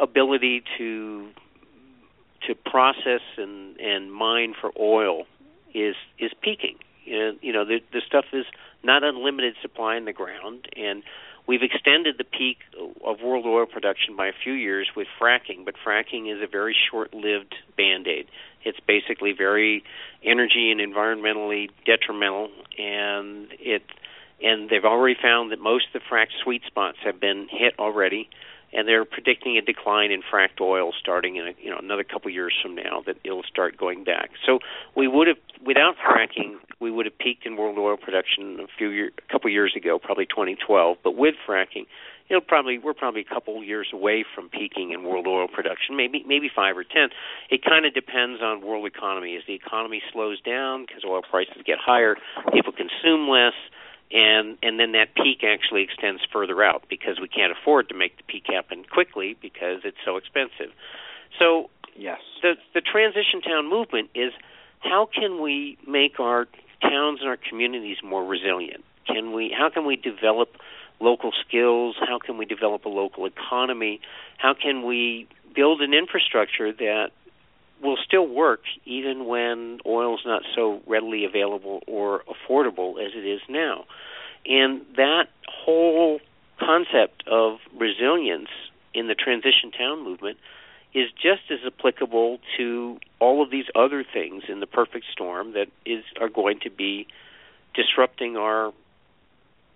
ability to to process and and mine for oil is is peaking. You know, the the stuff is not unlimited supply in the ground, and we've extended the peak of world oil production by a few years with fracking. But fracking is a very short-lived band-aid. It's basically very energy and environmentally detrimental, and it and they've already found that most of the frack sweet spots have been hit already and they're predicting a decline in fracked oil starting in a, you know another couple years from now that it'll start going back. So we would have without fracking we would have peaked in world oil production a few year, a couple years ago, probably 2012. But with fracking, it'll probably we're probably a couple years away from peaking in world oil production, maybe maybe five or ten. It kind of depends on world economy. As the economy slows down because oil prices get higher, people consume less and and then that peak actually extends further out because we can't afford to make the peak happen quickly because it's so expensive. So yes, the the transition town movement is how can we make our towns and our communities more resilient? Can we how can we develop local skills? How can we develop a local economy? How can we build an infrastructure that will still work even when oil is not so readily available or affordable as it is now. And that whole concept of resilience in the transition town movement is just as applicable to all of these other things in the perfect storm that is are going to be disrupting our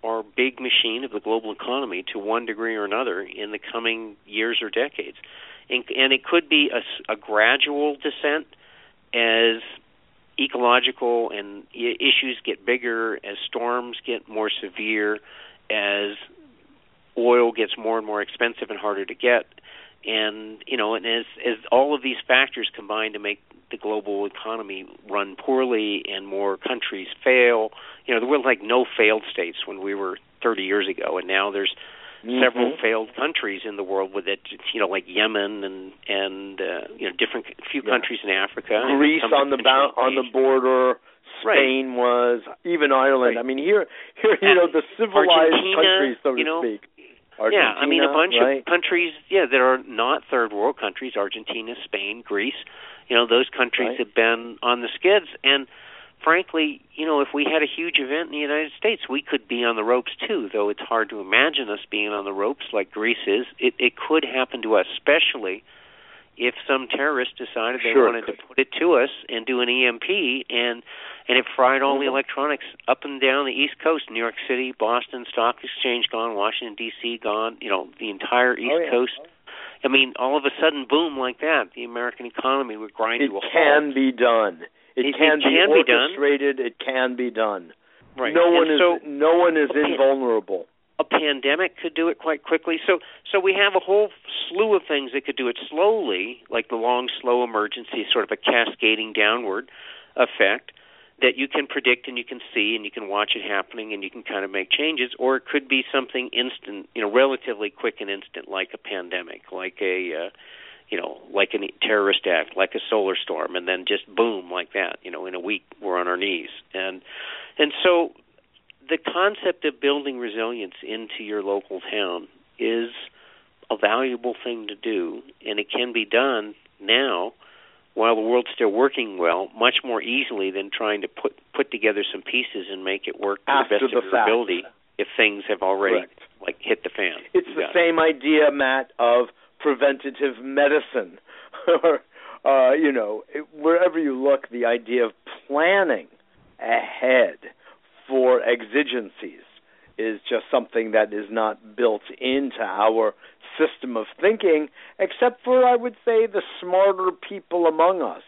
our big machine of the global economy to one degree or another in the coming years or decades and, it could be a, a gradual descent as ecological and issues get bigger, as storms get more severe, as oil gets more and more expensive and harder to get, and you know, and as as all of these factors combine to make the global economy run poorly and more countries fail. You know, there were like no failed states when we were 30 years ago, and now there's mm-hmm. several failed countries in the world with it. You know, like Yemen and and uh, you know different few yeah. countries in Africa. Greece on the bound, on the border. Spain right. was even Ireland. Right. I mean, here, here, you and know, the civilized Argentina, countries, so to you know, speak. Argentina, yeah, I mean a bunch right? of countries, yeah, that are not third world countries, Argentina, Spain, Greece, you know, those countries right. have been on the skids and frankly, you know, if we had a huge event in the United States, we could be on the ropes too, though it's hard to imagine us being on the ropes like Greece is. It, it could happen to us, especially if some terrorist decided they sure wanted to put it to us and do an EMP and and it fried all the Mm-hmm. electronics up and down the East Coast, New York City, Boston Stock Exchange gone, Washington D.C. gone, you know, the entire East Oh, yeah. Coast. I mean, all of a sudden, boom, like that, the American economy would grind It to a halt. It can be done. It, It- can be can be done. It can be done. Right. No And one is so, no one is invulnerable. a pandemic could do it quite quickly. So so we have a whole slew of things that could do it slowly, like the long slow emergency, sort of a cascading downward effect that you can predict and you can see and you can watch it happening and you can kind of make changes or it could be something instant, you know, relatively quick and instant like a pandemic, like a uh you know, like a terrorist act, like a solar storm, and then just boom, like that. You know, in a week we're on our knees, and and so the concept of building resilience into your local town is a valuable thing to do, and it can be done now while the world's still working well, much more easily than trying to put put together some pieces and make it work to After the best the of your fact. ability if things have already Correct. like hit the fan. It's the got it. same idea, Matt, of preventative medicine, or uh, you know, wherever you look, the idea of planning ahead for exigencies is just something that is not built into our system of thinking, except for, I would say, the smarter people among us,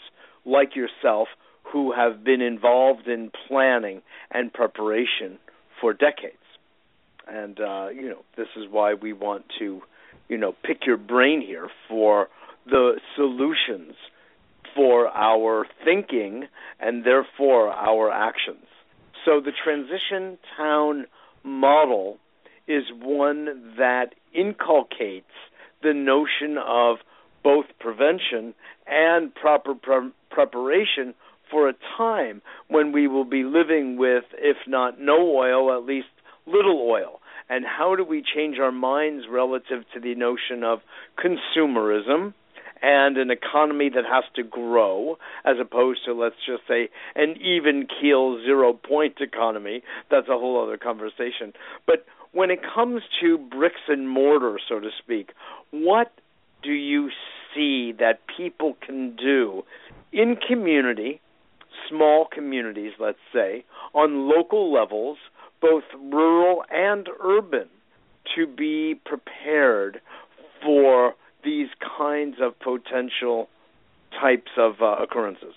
like yourself, who have been involved in planning and preparation for decades. And, uh, you know, this is why we want to, you know, pick your brain here for the solutions for our thinking and therefore our actions. So the transition town model is one that inculcates the notion of both prevention and proper pre- preparation for a time when we will be living with, if not no oil, at least little oil. And how do we change our minds relative to the notion of consumerism? and an economy that has to grow as opposed to let's just say an even keel zero point economy that's a whole other conversation but when it comes to bricks and mortar so to speak what do you see that people can do in community, small communities, let's say, on local levels, both rural and urban, to be prepared for these kinds of potential types of uh, occurrences?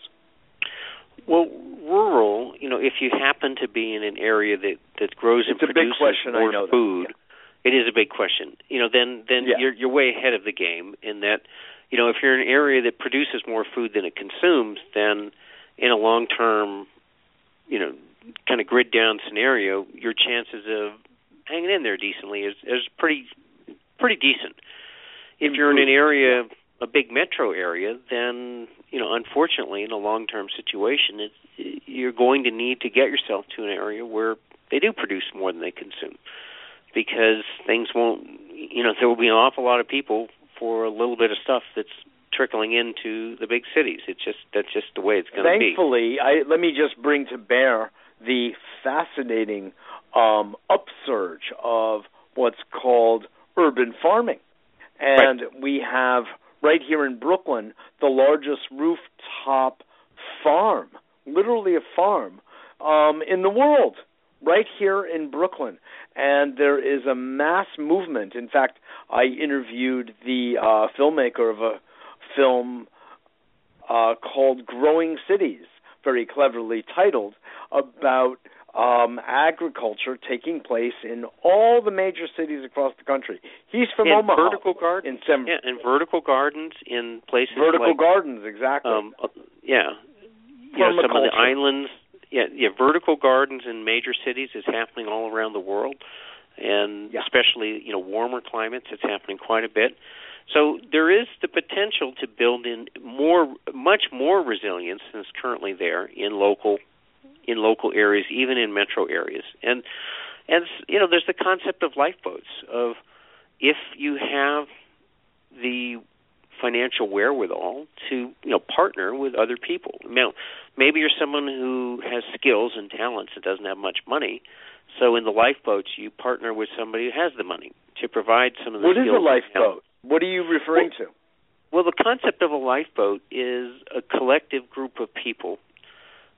Well, rural, you know, if you happen to be in an area that that grows it's and produces question, more food, yeah. it is a big question. You know, then then yeah. you're you're way ahead of the game in that you know, if you're in an area that produces more food than it consumes, then in a long term, you know, kind of grid down scenario, your chances of hanging in there decently is is pretty pretty decent. If you're in an area, a big metro area, then you know, unfortunately, in a long term situation, it's, you're going to need to get yourself to an area where they do produce more than they consume, because things won't. You know, there will be an awful lot of people for a little bit of stuff that's trickling into the big cities. It's just that's just the way it's going to be. Thankfully, I, let me just bring to bear the fascinating um, upsurge of what's called urban farming, and right. we have right here in Brooklyn the largest rooftop farm, literally a farm, um, in the world right here in Brooklyn. And there is a mass movement. In fact, I interviewed the uh, filmmaker of a film uh, called Growing Cities, very cleverly titled, about um, agriculture taking place in all the major cities across the country. He's from in Omaha. Vertical gardens. In yeah, in vertical gardens in places vertical like, gardens, exactly. Um, uh, yeah, you know, some of the islands yeah, yeah, vertical gardens in major cities is happening all around the world, and yeah. especially you know warmer climates, it's happening quite a bit. So there is the potential to build in more, much more resilience than is currently there in local, in local areas, even in metro areas. And and you know, there's the concept of lifeboats. Of if you have the financial wherewithal to you know partner with other people. Now, maybe you're someone who has skills and talents that doesn't have much money. So in the lifeboats, you partner with somebody who has the money to provide some of the what skills. What is a lifeboat? What are you referring well, to? Well, the concept of a lifeboat is a collective group of people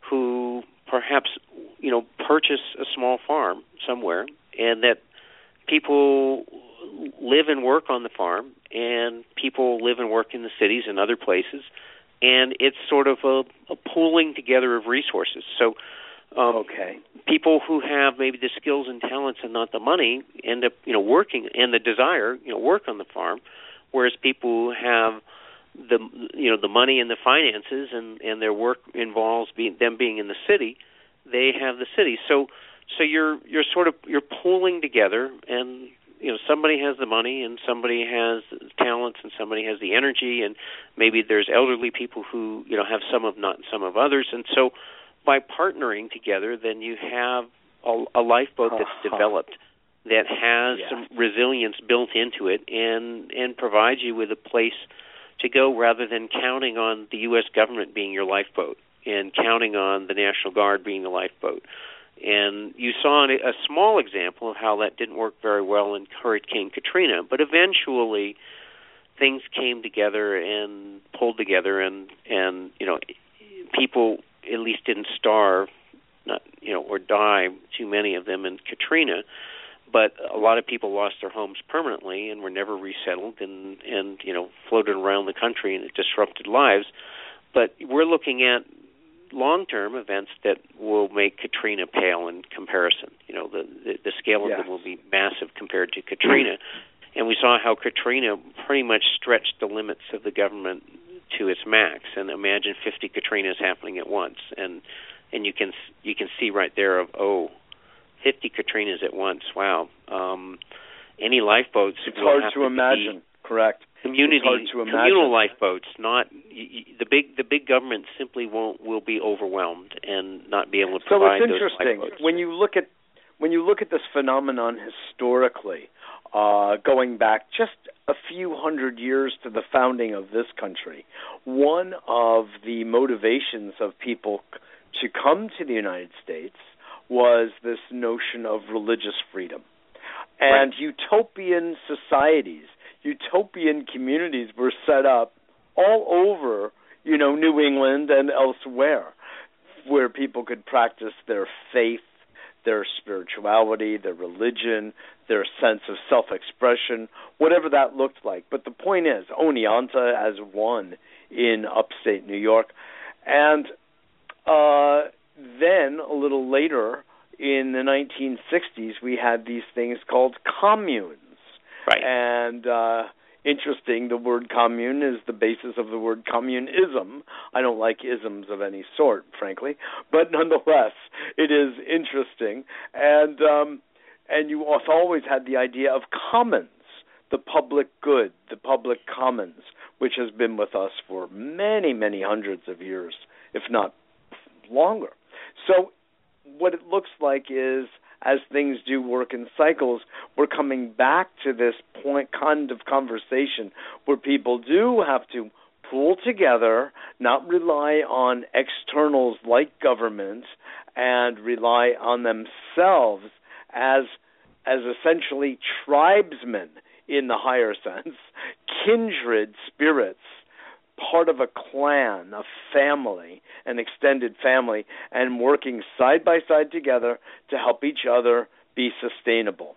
who perhaps you know purchase a small farm somewhere, and that people live and work on the farm, and people live and work in the cities and other places, and it's sort of a, a pooling together of resources. So, um, okay, people who have maybe the skills and talents and not the money end up, you know, working and the desire, you know, work on the farm, whereas people who have the you know the money and the finances and and their work involves being them being in the city, they have the city. So so you're you're sort of you're pooling together and you know somebody has the money and somebody has talents and somebody has the energy and maybe there's elderly people who you know have some of not some of others and so by partnering together then you have a, a lifeboat that's uh-huh. developed that has yeah. some resilience built into it and and provides you with a place to go rather than counting on the US government being your lifeboat and counting on the National Guard being the lifeboat. And you saw a small example of how that didn't work very well in Hurricane Katrina, but eventually things came together and pulled together and and you know people at least didn't starve not you know or die too many of them in Katrina but a lot of people lost their homes permanently and were never resettled and and you know floated around the country and it disrupted lives but we're looking at long-term events that will make Katrina pale in comparison. You know, the the, the scale of yes. them will be massive compared to Katrina, and we saw how Katrina pretty much stretched the limits of the government to its max. And imagine 50 Katrinas happening at once, and and you can you can see right there of oh, 50 Katrinas at once. Wow. Um, any lifeboats? It's hard to imagine. Correct. Community, communal lifeboats, not the big the big government simply won't will be overwhelmed and not be able to so provide it's interesting when you look at when you look at this phenomenon historically uh, going back just a few hundred years to the founding of this country, one of the motivations of people to come to the United States was this notion of religious freedom. And right. utopian societies, utopian communities were set up all over, you know, New England and elsewhere where people could practice their faith their spirituality, their religion, their sense of self expression, whatever that looked like. But the point is, Oneonta as one in upstate New York. And uh, then a little later in the 1960s, we had these things called communes. Right. And uh, interesting. The word commune is the basis of the word communism. I don't like isms of any sort, frankly, but nonetheless, it is interesting. And um, and you also always had the idea of commons, the public good, the public commons, which has been with us for many, many hundreds of years, if not longer. So what it looks like is as things do work in cycles, we're coming back to this point kind of conversation where people do have to pull together, not rely on externals like government, and rely on themselves as as essentially tribesmen in the higher sense, kindred spirits part of a clan, a family, an extended family, and working side by side together to help each other be sustainable.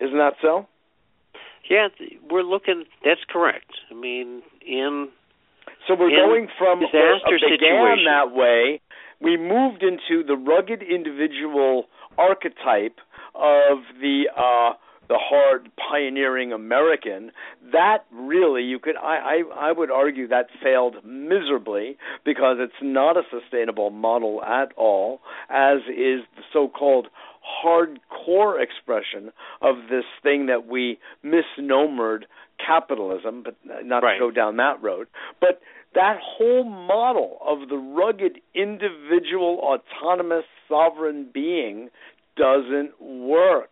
Isn't that so? Yeah, we're looking. That's correct. I mean, in so we're going from disaster situation that way. We moved into the rugged individual archetype of the uh, the hard pioneering American, that really you could I, I I would argue that failed miserably because it's not a sustainable model at all, as is the so called hardcore expression of this thing that we misnomered capitalism, but not right. to go down that road. But that whole model of the rugged individual autonomous sovereign being doesn't work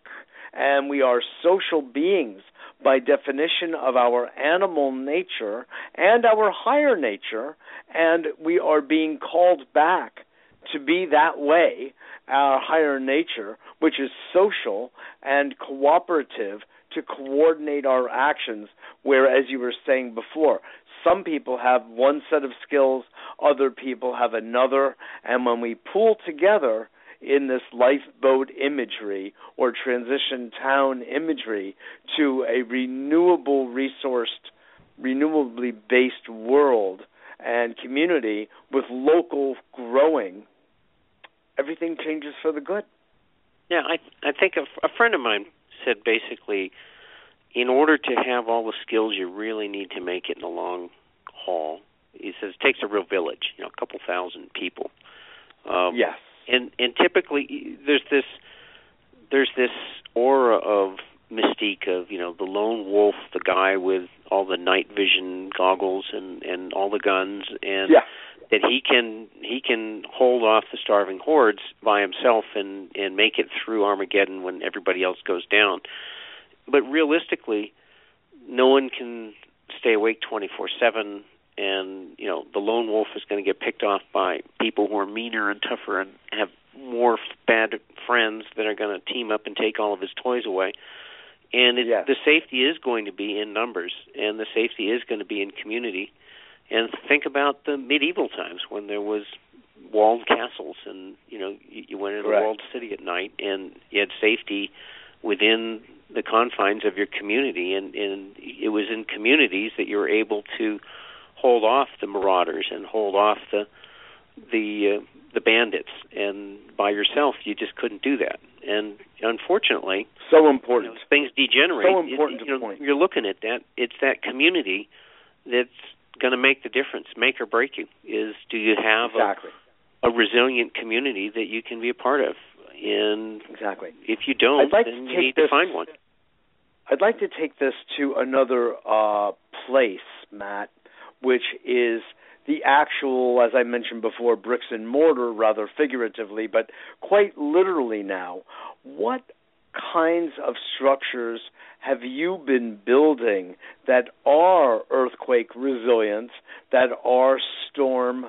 and we are social beings by definition of our animal nature and our higher nature, and we are being called back to be that way, our higher nature, which is social and cooperative to coordinate our actions, where, as you were saying before, some people have one set of skills, other people have another, and when we pool together, in this lifeboat imagery or transition town imagery to a renewable resourced, renewably based world and community with local growing, everything changes for the good. Yeah, I I think a, a friend of mine said basically, in order to have all the skills you really need to make it in the long haul, he says it takes a real village, you know, a couple thousand people. Um, yes and and typically there's this there's this aura of mystique of you know the lone wolf, the guy with all the night vision goggles and and all the guns, and yeah. that he can he can hold off the starving hordes by himself and and make it through Armageddon when everybody else goes down. But realistically, no one can stay awake 24/7 and you know the lone wolf is going to get picked off by people who are meaner and tougher and have more bad friends that are going to team up and take all of his toys away. And it, the safety is going to be in numbers, and the safety is going to be in community. And think about the medieval times when there was walled castles, and you know you, you went into right. a walled city at night, and you had safety within the confines of your community, and and it was in communities that you were able to hold off the marauders and hold off the the uh, the bandits. And by yourself you just couldn't do that. And unfortunately so important. you know, things degenerate. So important it, you know, point. you're looking at that. It's that community that's going to make the difference make or break you is do you have exactly. a, a resilient community that you can be a part of? And exactly. if you don't like then you need this, to find one. I'd like to take this to another uh, place, Matt, which is the actual, as I mentioned before, bricks and mortar, rather figuratively, but quite literally now. What kinds of structures have you been building that are earthquake resilient, that are storm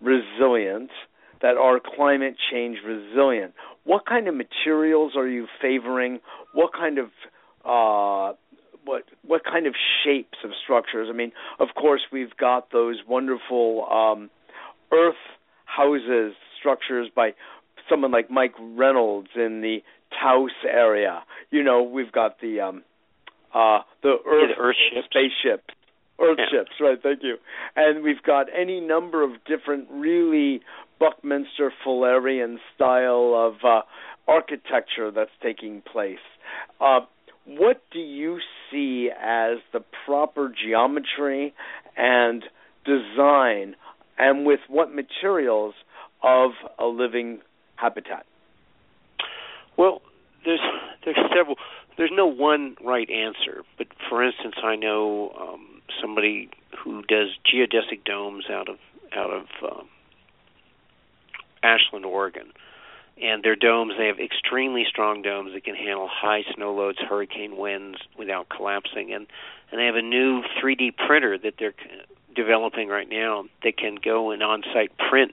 resilient, that are climate change resilient? What kind of materials are you favoring? What kind of uh, what what kind of shapes of structures? I mean, of course, we've got those wonderful um, earth houses structures by someone like Mike Reynolds in the Taos area. You know, we've got the um, uh, the Earth, yeah, the Earth ships. spaceship. Earth yeah. ships, right? Thank you. And we've got any number of different, really Buckminster Fullerian style of uh, architecture that's taking place. Uh, what do you see as the proper geometry and design, and with what materials of a living habitat? Well, there's there's several. There's no one right answer, but for instance, I know um, somebody who does geodesic domes out of out of um, Ashland, Oregon, and their domes they have extremely strong domes that can handle high snow loads, hurricane winds without collapsing, and and they have a new 3D printer that they're developing right now that can go and on-site print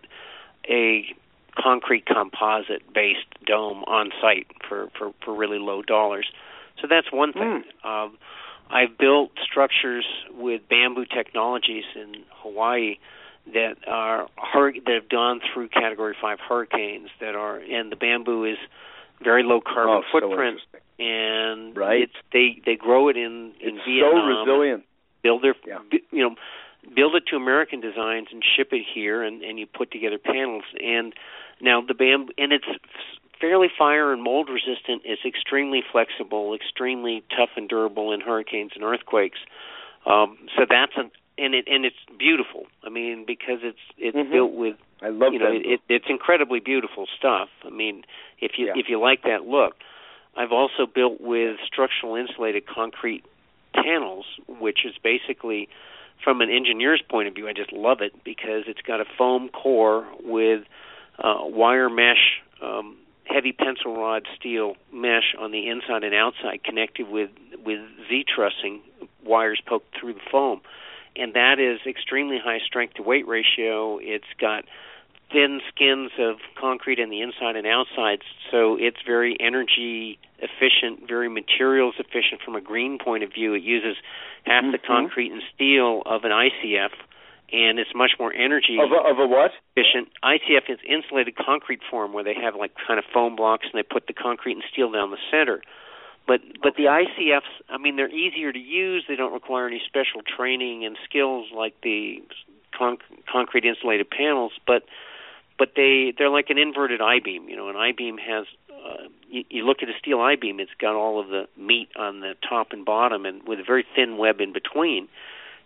a concrete composite based dome on site for, for, for really low dollars. So that's one thing. Mm. Um, I've built structures with bamboo technologies in Hawaii that are that have gone through Category Five hurricanes that are, and the bamboo is very low carbon oh, footprint, so and right. it's they they grow it in in it's Vietnam. So resilient. Build their yeah. you know build it to American designs and ship it here, and and you put together panels. And now the bamboo and it's fairly fire and mold resistant. It's extremely flexible, extremely tough and durable in hurricanes and earthquakes. Um, so that's an and it and it's beautiful. I mean, because it's it's mm-hmm. built with I love you know that. it, it's incredibly beautiful stuff. I mean, if you yeah. if you like that look, I've also built with structural insulated concrete panels, which is basically from an engineer's point of view, I just love it because it's got a foam core with uh, wire mesh, um, heavy pencil rod steel mesh on the inside and outside, connected with with Z trussing wires poked through the foam and that is extremely high strength to weight ratio. It's got thin skins of concrete in the inside and outside, so it's very energy efficient, very materials efficient from a green point of view. It uses half mm-hmm. the concrete and steel of an ICF, and it's much more energy of a, of a what efficient. ICF is insulated concrete form, where they have like kind of foam blocks, and they put the concrete and steel down the center. But but okay. the ICFs, I mean, they're easier to use. They don't require any special training and skills like the con- concrete insulated panels. But but they they're like an inverted I beam. You know, an I beam has uh, you, you look at a steel I beam, it's got all of the meat on the top and bottom, and with a very thin web in between.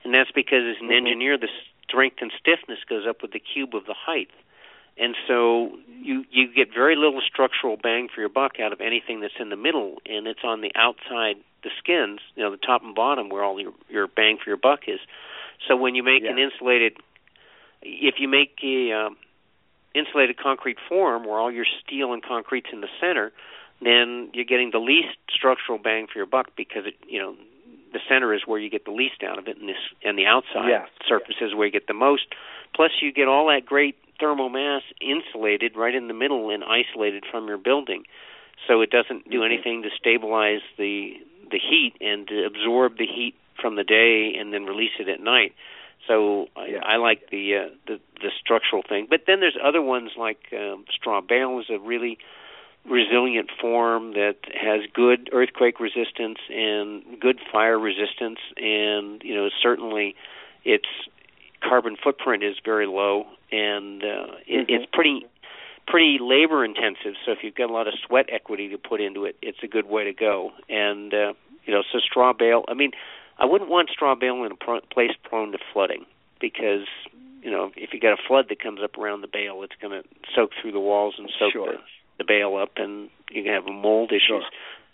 And that's because as an mm-hmm. engineer, the strength and stiffness goes up with the cube of the height and so you you get very little structural bang for your buck out of anything that's in the middle, and it's on the outside, the skins, you know, the top and bottom where all your your bang for your buck is. So when you make yeah. an insulated, if you make a um, insulated concrete form where all your steel and concrete's in the center, then you're getting the least structural bang for your buck because it, you know, the center is where you get the least out of it, and this and the outside yes. surface is where you get the most. Plus, you get all that great thermal mass insulated right in the middle and isolated from your building, so it doesn't do anything to stabilize the the heat and to absorb the heat from the day and then release it at night. So yeah. I, I like the, uh, the the structural thing. But then there's other ones like um, straw bale is a really resilient form that has good earthquake resistance and good fire resistance, and you know certainly its carbon footprint is very low, and uh, it, mm-hmm. it's pretty pretty labor intensive. So if you've got a lot of sweat equity to put into it, it's a good way to go. And uh, you know, so straw bale. I mean, I wouldn't want straw bale in a pro- place prone to flooding because you know if you got a flood that comes up around the bale, it's going to soak through the walls and soak sure. the, the bale up, and you can have mold issues. Sure.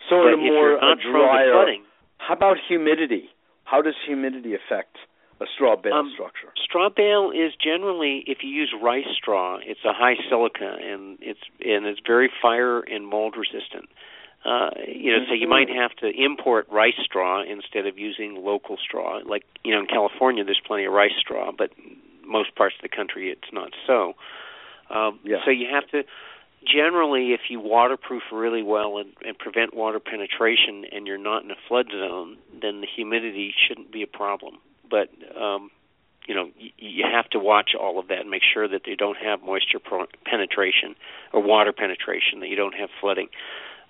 So but in a if more you're not a prone to drier, flooding, how about humidity? How does humidity affect a straw bale um, structure? Straw bale is generally, if you use rice straw, it's a high silica and it's and it's very fire and mold resistant. Uh, you know, mm-hmm. so you might Mm-hmm. have to import rice straw instead of using local straw. Like you know, in California, there's plenty of rice straw, but most parts of the country, it's not so. Um, Yeah. So you have to generally, if you waterproof really well and, and prevent water penetration, and you're not in a flood zone, then the humidity shouldn't be a problem. But um, you know, y- you have to watch all of that and make sure that you don't have moisture pro- penetration or water penetration, that you don't have flooding.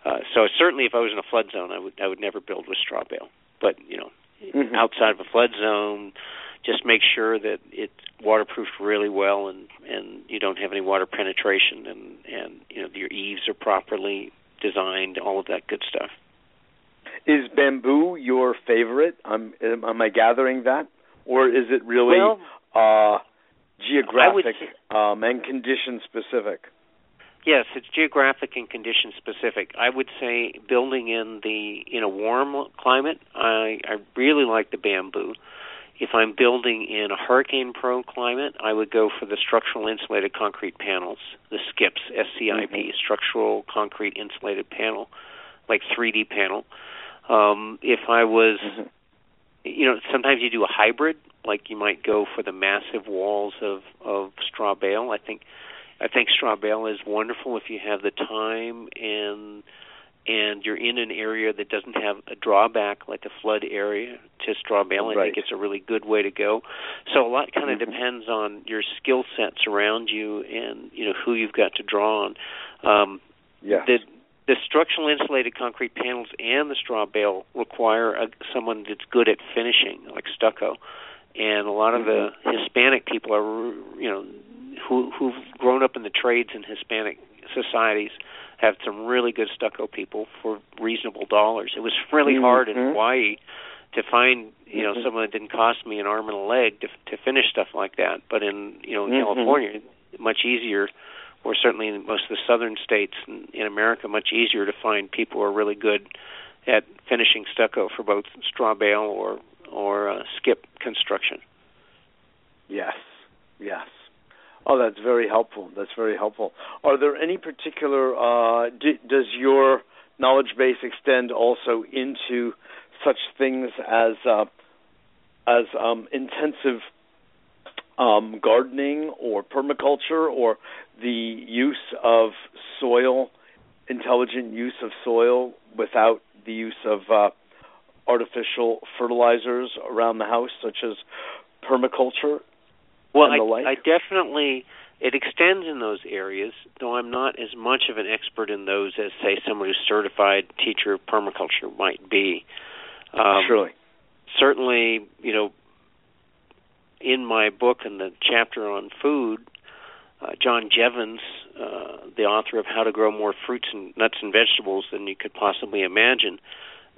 Uh, so certainly, if I was in a flood zone, I would I would never build with straw bale. But you know, Mhm. outside of a flood zone, just make sure that it's waterproofed really well and and you don't have any water penetration and and you know your eaves are properly designed, all of that good stuff. Is bamboo your favorite? Um, am, am I gathering that, or is it really Well, uh, geographic say- um, and condition specific? Yes, it's geographic and condition specific. I would say building in the in a warm climate, I I really like the bamboo. If I'm building in a hurricane prone climate, I would go for the structural insulated concrete panels, the SCIPs, S C I P, Mhm. structural concrete insulated panel, like 3D panel. Um, if I was Mhm. you know, sometimes you do a hybrid, like you might go for the massive walls of of straw bale. I think I think straw bale is wonderful if you have the time and and you're in an area that doesn't have a drawback like a flood area to straw bale. I Right. think it's a really good way to go. So a lot kind of Mhm. depends on your skill sets around you and you know who you've got to draw on. Um, Yes. the the structural insulated concrete panels and the straw bale require a, someone that's good at finishing, like stucco. And a lot of the Hispanic people are, you know, who who've grown up in the trades in Hispanic societies have some really good stucco people for reasonable dollars. It was really hard in. Hawaii to find, you know, Mhm. someone that didn't cost me an arm and a leg to to finish stuff like that. But in you know in Mhm. California, much easier or certainly in most of the southern states in, America, much easier to find people who are really good at finishing stucco for both straw bale or or uh, SCIP construction. Yes, yes. Oh, that's very helpful. That's very helpful. Are there any particular? Uh, does your knowledge base extend also into such things as uh, as um, intensive um, gardening or permaculture, or the use of soil, intelligent use of soil without the use of uh, artificial fertilizers around the house, such as permaculture Well, and I, the like? I definitely it extends in those areas, though I'm not as much of an expert in those as say someone who's certified teacher of permaculture might be. Um, Surely. certainly, you know, in my book and the chapter on food, uh, John Jeavons, uh, the author of How to Grow More Fruits and Nuts and Vegetables Than You Could Possibly Imagine,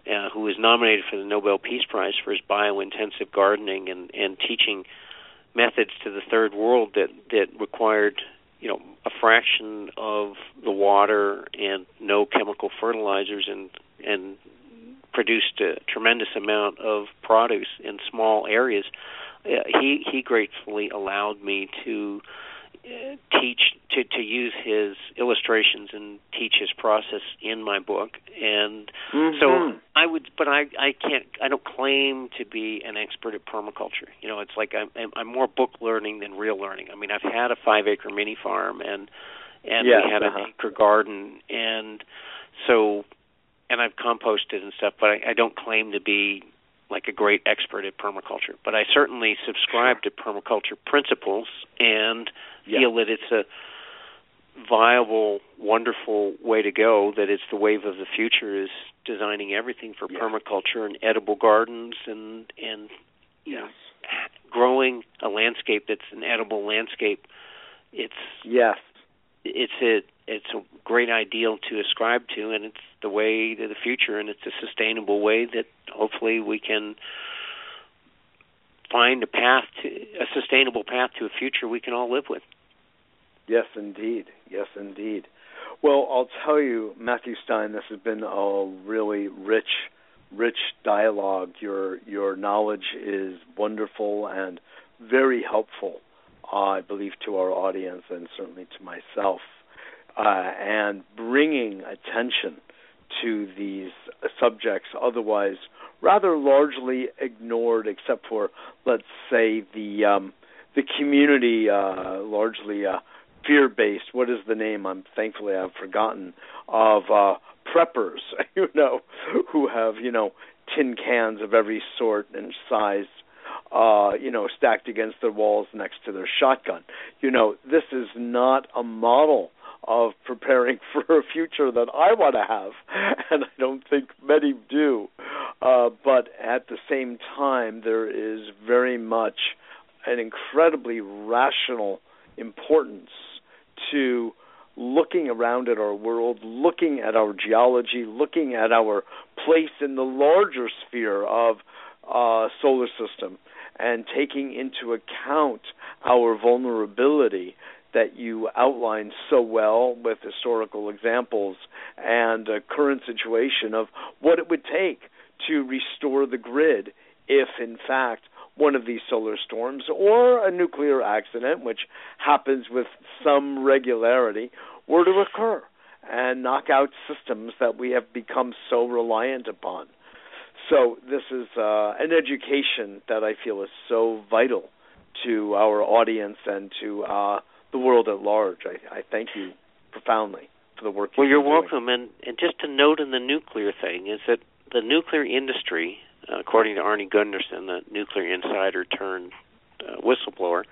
uh, who was nominated for the Nobel Peace Prize for his bio-intensive gardening and, and teaching methods to the third world that, that required, you know, a fraction of the water and no chemical fertilizers and and produced a tremendous amount of produce in small areas. Uh, he he gratefully allowed me to uh, teach to to use his illustrations and teach his process in my book and so Mhm. I would but I I can't I don't claim to be an expert at permaculture you know it's like I'm I'm- I'm more book learning than real learning I mean I've had a 5 acre mini farm and and Yes, we had uh-huh. an acre garden and so and I've composted and stuff but I, I don't claim to be like a great expert at permaculture but I certainly subscribe to permaculture principles and Yeah. feel that it's a viable, wonderful way to go. That it's the wave of the future is designing everything for Yeah. permaculture and edible gardens and and you know growing a landscape that's an edible landscape. It's Yes. it's a it's a great ideal to ascribe to, and it's the way to the future, and it's a sustainable way that hopefully we can find a path to a sustainable path to a future we can all live with. Yes, indeed. Yes, indeed. Well, I'll tell you, Matthew Stein, this has been a really rich rich dialogue. Your your knowledge is wonderful and very helpful, uh, I believe, to our audience and certainly to myself. Uh, and bringing attention to these subjects otherwise rather largely ignored, except for, let's say, the um, the community uh, largely uh, fear-based. What is the name? I'm thankfully I've forgotten of uh, preppers, you know, who have you know tin cans of every sort and size uh, you know, stacked against their walls next to their shotgun. You know, this is not a model of preparing for a future that I want to have, and I don't think many do. Uh, but at the same time, there is very much an incredibly rational importance to looking around at our world, looking at our geology, looking at our place in the larger sphere of uh, solar system, and taking into account our vulnerability that you outlined so well with historical examples and a current situation of what it would take to restore the grid if, in fact, one of these solar storms or a nuclear accident, which happens with some regularity, were to occur and knock out systems that we have become so reliant upon. So, this is uh, an education that I feel is so vital to our audience and to uh, the world at large. I, I thank you profoundly for the work. Well, you're doing. welcome. And and just to note in the nuclear thing is that the nuclear industry, uh, according to Arnie Gundersen, the nuclear insider turned uh, whistleblower,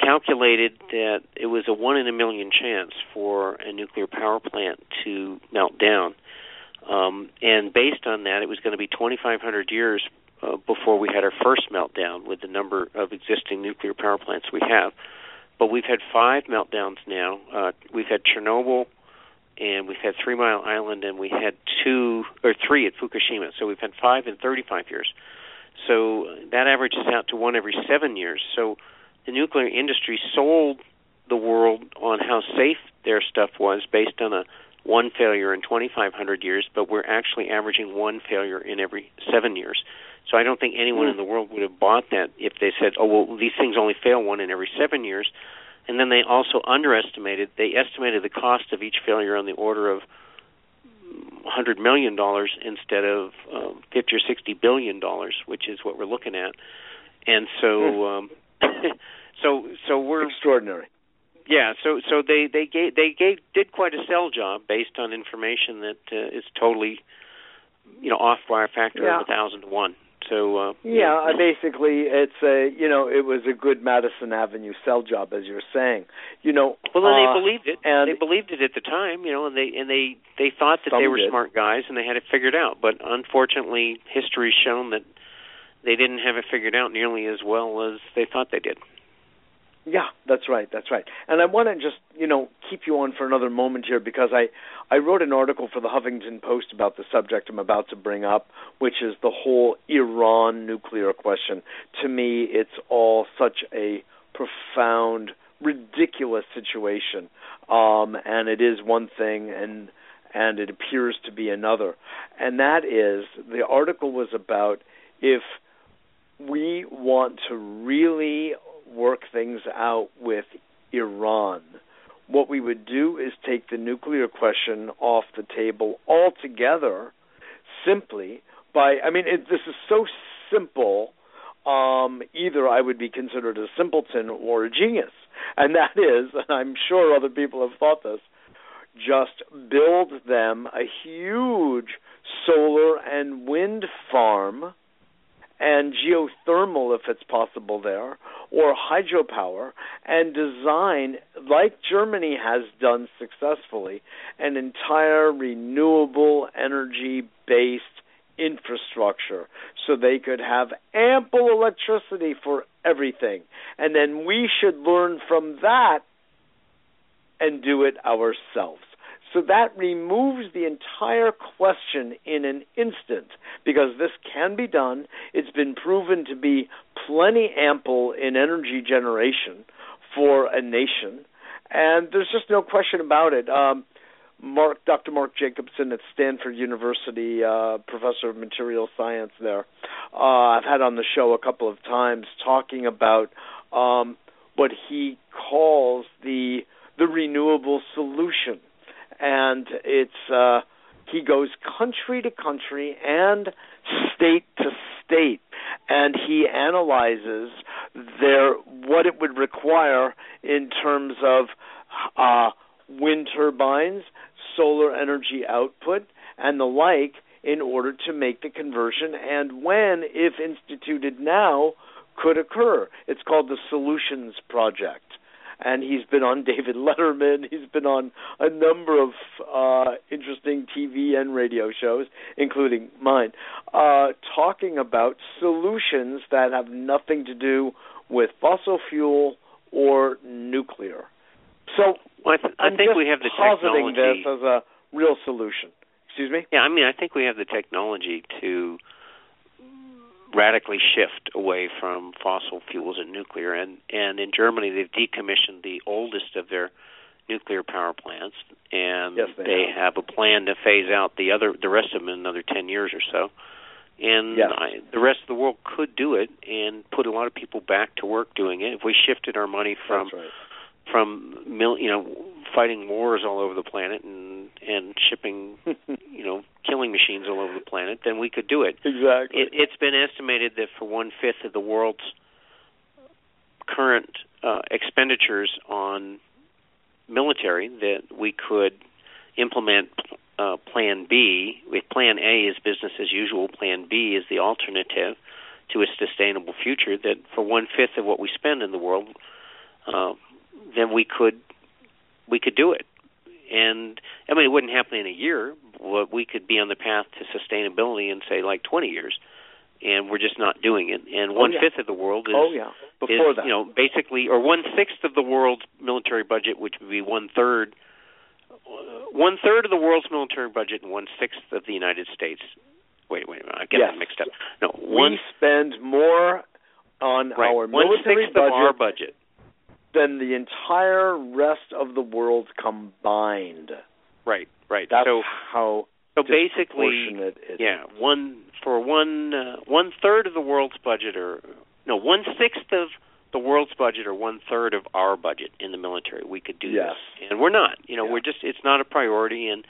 calculated that it was a one in a million chance for a nuclear power plant to melt down. Um, and based on that, it was going to be 2,500 years uh, before we had our first meltdown with the number of existing nuclear power plants we have. But we've had five meltdowns now. Uh, we've had Chernobyl, and we've had Three Mile Island, and we had two or three at Fukushima. So we've had five in 35 years. So that averages out to one every seven years. So the nuclear industry sold the world on how safe their stuff was based on a one failure in 2,500 years, but we're actually averaging one failure in every seven years. So I don't think anyone in the world would have bought that if they said, "Oh, well, these things only fail one in every seven years." And then they also underestimated. They estimated the cost of each failure on the order of 100 million dollars instead of um, 50 or 60 billion dollars, which is what we're looking at. And so, um, so, so we're extraordinary. Yeah, so so they they gave they gave did quite a sell job based on information that uh, is totally, you know, off by a factor yeah. of a thousand to one. So uh, yeah, yeah, basically it's a you know it was a good Madison Avenue sell job as you're saying. You know, well then uh, they believed it. And they believed it at the time, you know, and they and they they thought that they were did. smart guys and they had it figured out. But unfortunately, history's shown that they didn't have it figured out nearly as well as they thought they did. Yeah, that's right. That's right. And I want to just, you know, keep you on for another moment here because I I wrote an article for the Huffington Post about the subject I'm about to bring up, which is the whole Iran nuclear question. To me, it's all such a profound, ridiculous situation. Um and it is one thing and and it appears to be another. And that is the article was about if we want to really work things out with Iran. What we would do is take the nuclear question off the table altogether simply by, I mean, it, this is so simple. Um, either I would be considered a simpleton or a genius. And that is, and I'm sure other people have thought this, just build them a huge solar and wind farm and geothermal if it's possible there, or hydropower, and design, like Germany has done successfully, an entire renewable energy based infrastructure so they could have ample electricity for everything. And then we should learn from that and do it ourselves. So that removes the entire question in an instant because this can be done. It's been proven to be plenty ample in energy generation for a nation, and there's just no question about it. Um, Mark, Dr. Mark Jacobson at Stanford University, uh, professor of material science there. Uh, I've had on the show a couple of times talking about um, what he calls the the renewable solution, and it's uh, he goes country to country and state to state, and he analyzes their what it would require in terms of uh, wind turbines, solar energy output, and the like in order to make the conversion and when, if instituted now, could occur. It's called the Solutions Project. And he's been on David Letterman. He's been on a number of uh, interesting TV and radio shows, including mine, uh, talking about solutions that have nothing to do with fossil fuel or nuclear. So well, I, th- I think we have the positing technology. this as a real solution. Excuse me. Yeah, I mean, I think we have the technology to radically shift away from fossil fuels and nuclear. And and in Germany, they've decommissioned the oldest of their nuclear power plants, and yes, they, have. have. a plan to phase out the other the rest of them in another ten years or so. And yes. I, the rest of the world could do it and put a lot of people back to work doing it if we shifted our money from right from mil, you know fighting wars all over the planet and and shipping killing machines all over the planet, then we could do it. Exactly. It, it's been estimated that for one fifth of the world's current uh, expenditures on military, that we could implement uh, Plan B. With Plan A is business as usual. Plan B is the alternative to a sustainable future. That for one fifth of what we spend in the world, uh, then we could we could do it. And I mean, it wouldn't happen in a year. But we could be on the path to sustainability in say like 20 years, and we're just not doing it. And oh, one oh, yeah. fifth of the world is, oh, yeah. Before is that. you know basically, or one sixth of the world's military budget, which would be one third. Uh, one third of the world's military budget and one sixth of the United States. Wait, wait a minute, I get yes. that mixed up. No, we spend more on right, our one military sixth budget of our budget than the entire rest of the world combined. Right, right. That's so how so basically, it is. yeah, one for one uh, one third of the world's budget, or no, one sixth of the world's budget, or one third of our budget in the military, we could do yes. this, and we're not. You know, yeah. we're just it's not a priority, and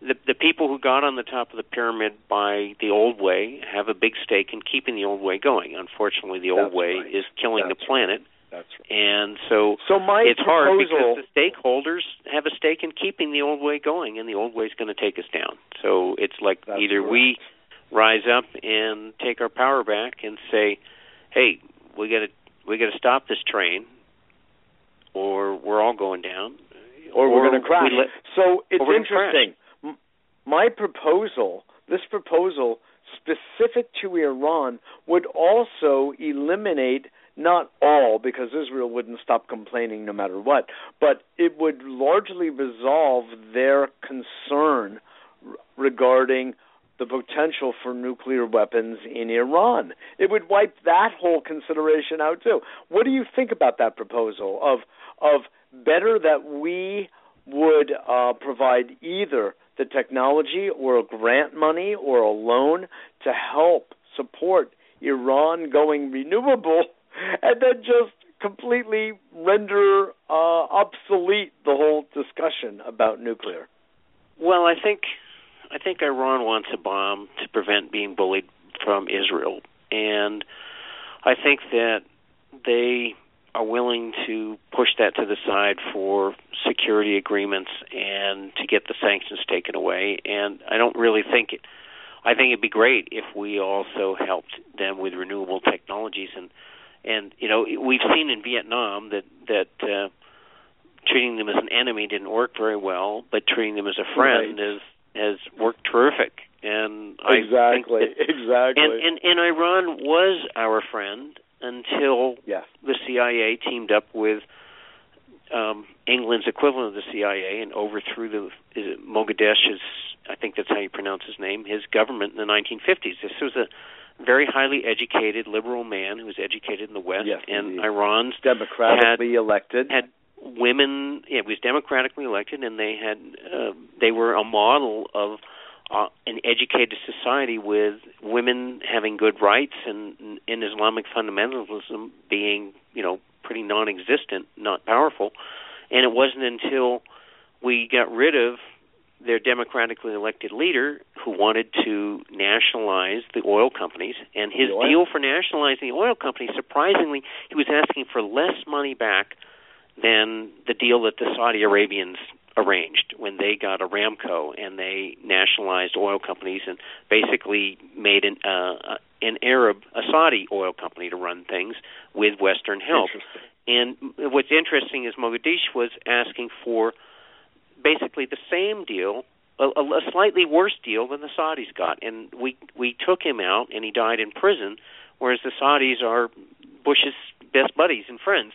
the the people who got on the top of the pyramid by the old way have a big stake in keeping the old way going. Unfortunately, the old That's way right. is killing That's the planet. Right. That's right. And so, so my it's hard because the stakeholders have a stake in keeping the old way going, and the old way is going to take us down. So it's like either correct. we rise up and take our power back and say, "Hey, we got to we got to stop this train, or we're all going down, or, we're going to crash." Let, so it's interesting. M- my proposal, this proposal specific to Iran, would also eliminate not all, because Israel wouldn't stop complaining no matter what, but it would largely resolve their concern regarding the potential for nuclear weapons in Iran. It would wipe that whole consideration out too. What do you think about that proposal of of better that we would uh, provide either the technology or grant money or a loan to help support Iran going renewable and then just completely render uh, obsolete the whole discussion about nuclear. Well, I think I think Iran wants a bomb to prevent being bullied from Israel, and I think that they are willing to push that to the side for security agreements and to get the sanctions taken away. And I don't really think it. I think it'd be great if we also helped them with renewable technologies and and you know we've seen in Vietnam that that uh, treating them as an enemy didn't work very well, but treating them as a friend right. is has worked terrific. And exactly, that, exactly. And, and and Iran was our friend until yes. the CIA teamed up with um, England's equivalent of the CIA and overthrew the is it I think that's how you pronounce his name his government in the 1950s. This was a very highly educated liberal man who was educated in the West, yes, and indeed. Iran's democratically had, elected had women. It was democratically elected, and they had uh, they were a model of uh, an educated society with women having good rights and, in Islamic fundamentalism being, you know, pretty non-existent, not powerful. And it wasn't until we got rid of their democratically elected leader who wanted to nationalize the oil companies. And his deal for nationalizing the oil companies surprisingly he was asking for less money back than the deal that the Saudi Arabians arranged when they got Aramco and they nationalized oil companies and basically made an uh, an Arab a Saudi oil company to run things with Western help. And what's interesting is Mossadegh was asking for basically the same deal, a, a slightly worse deal than the Saudis got, and we we took him out and he died in prison, whereas the Saudis are Bush's best buddies and friends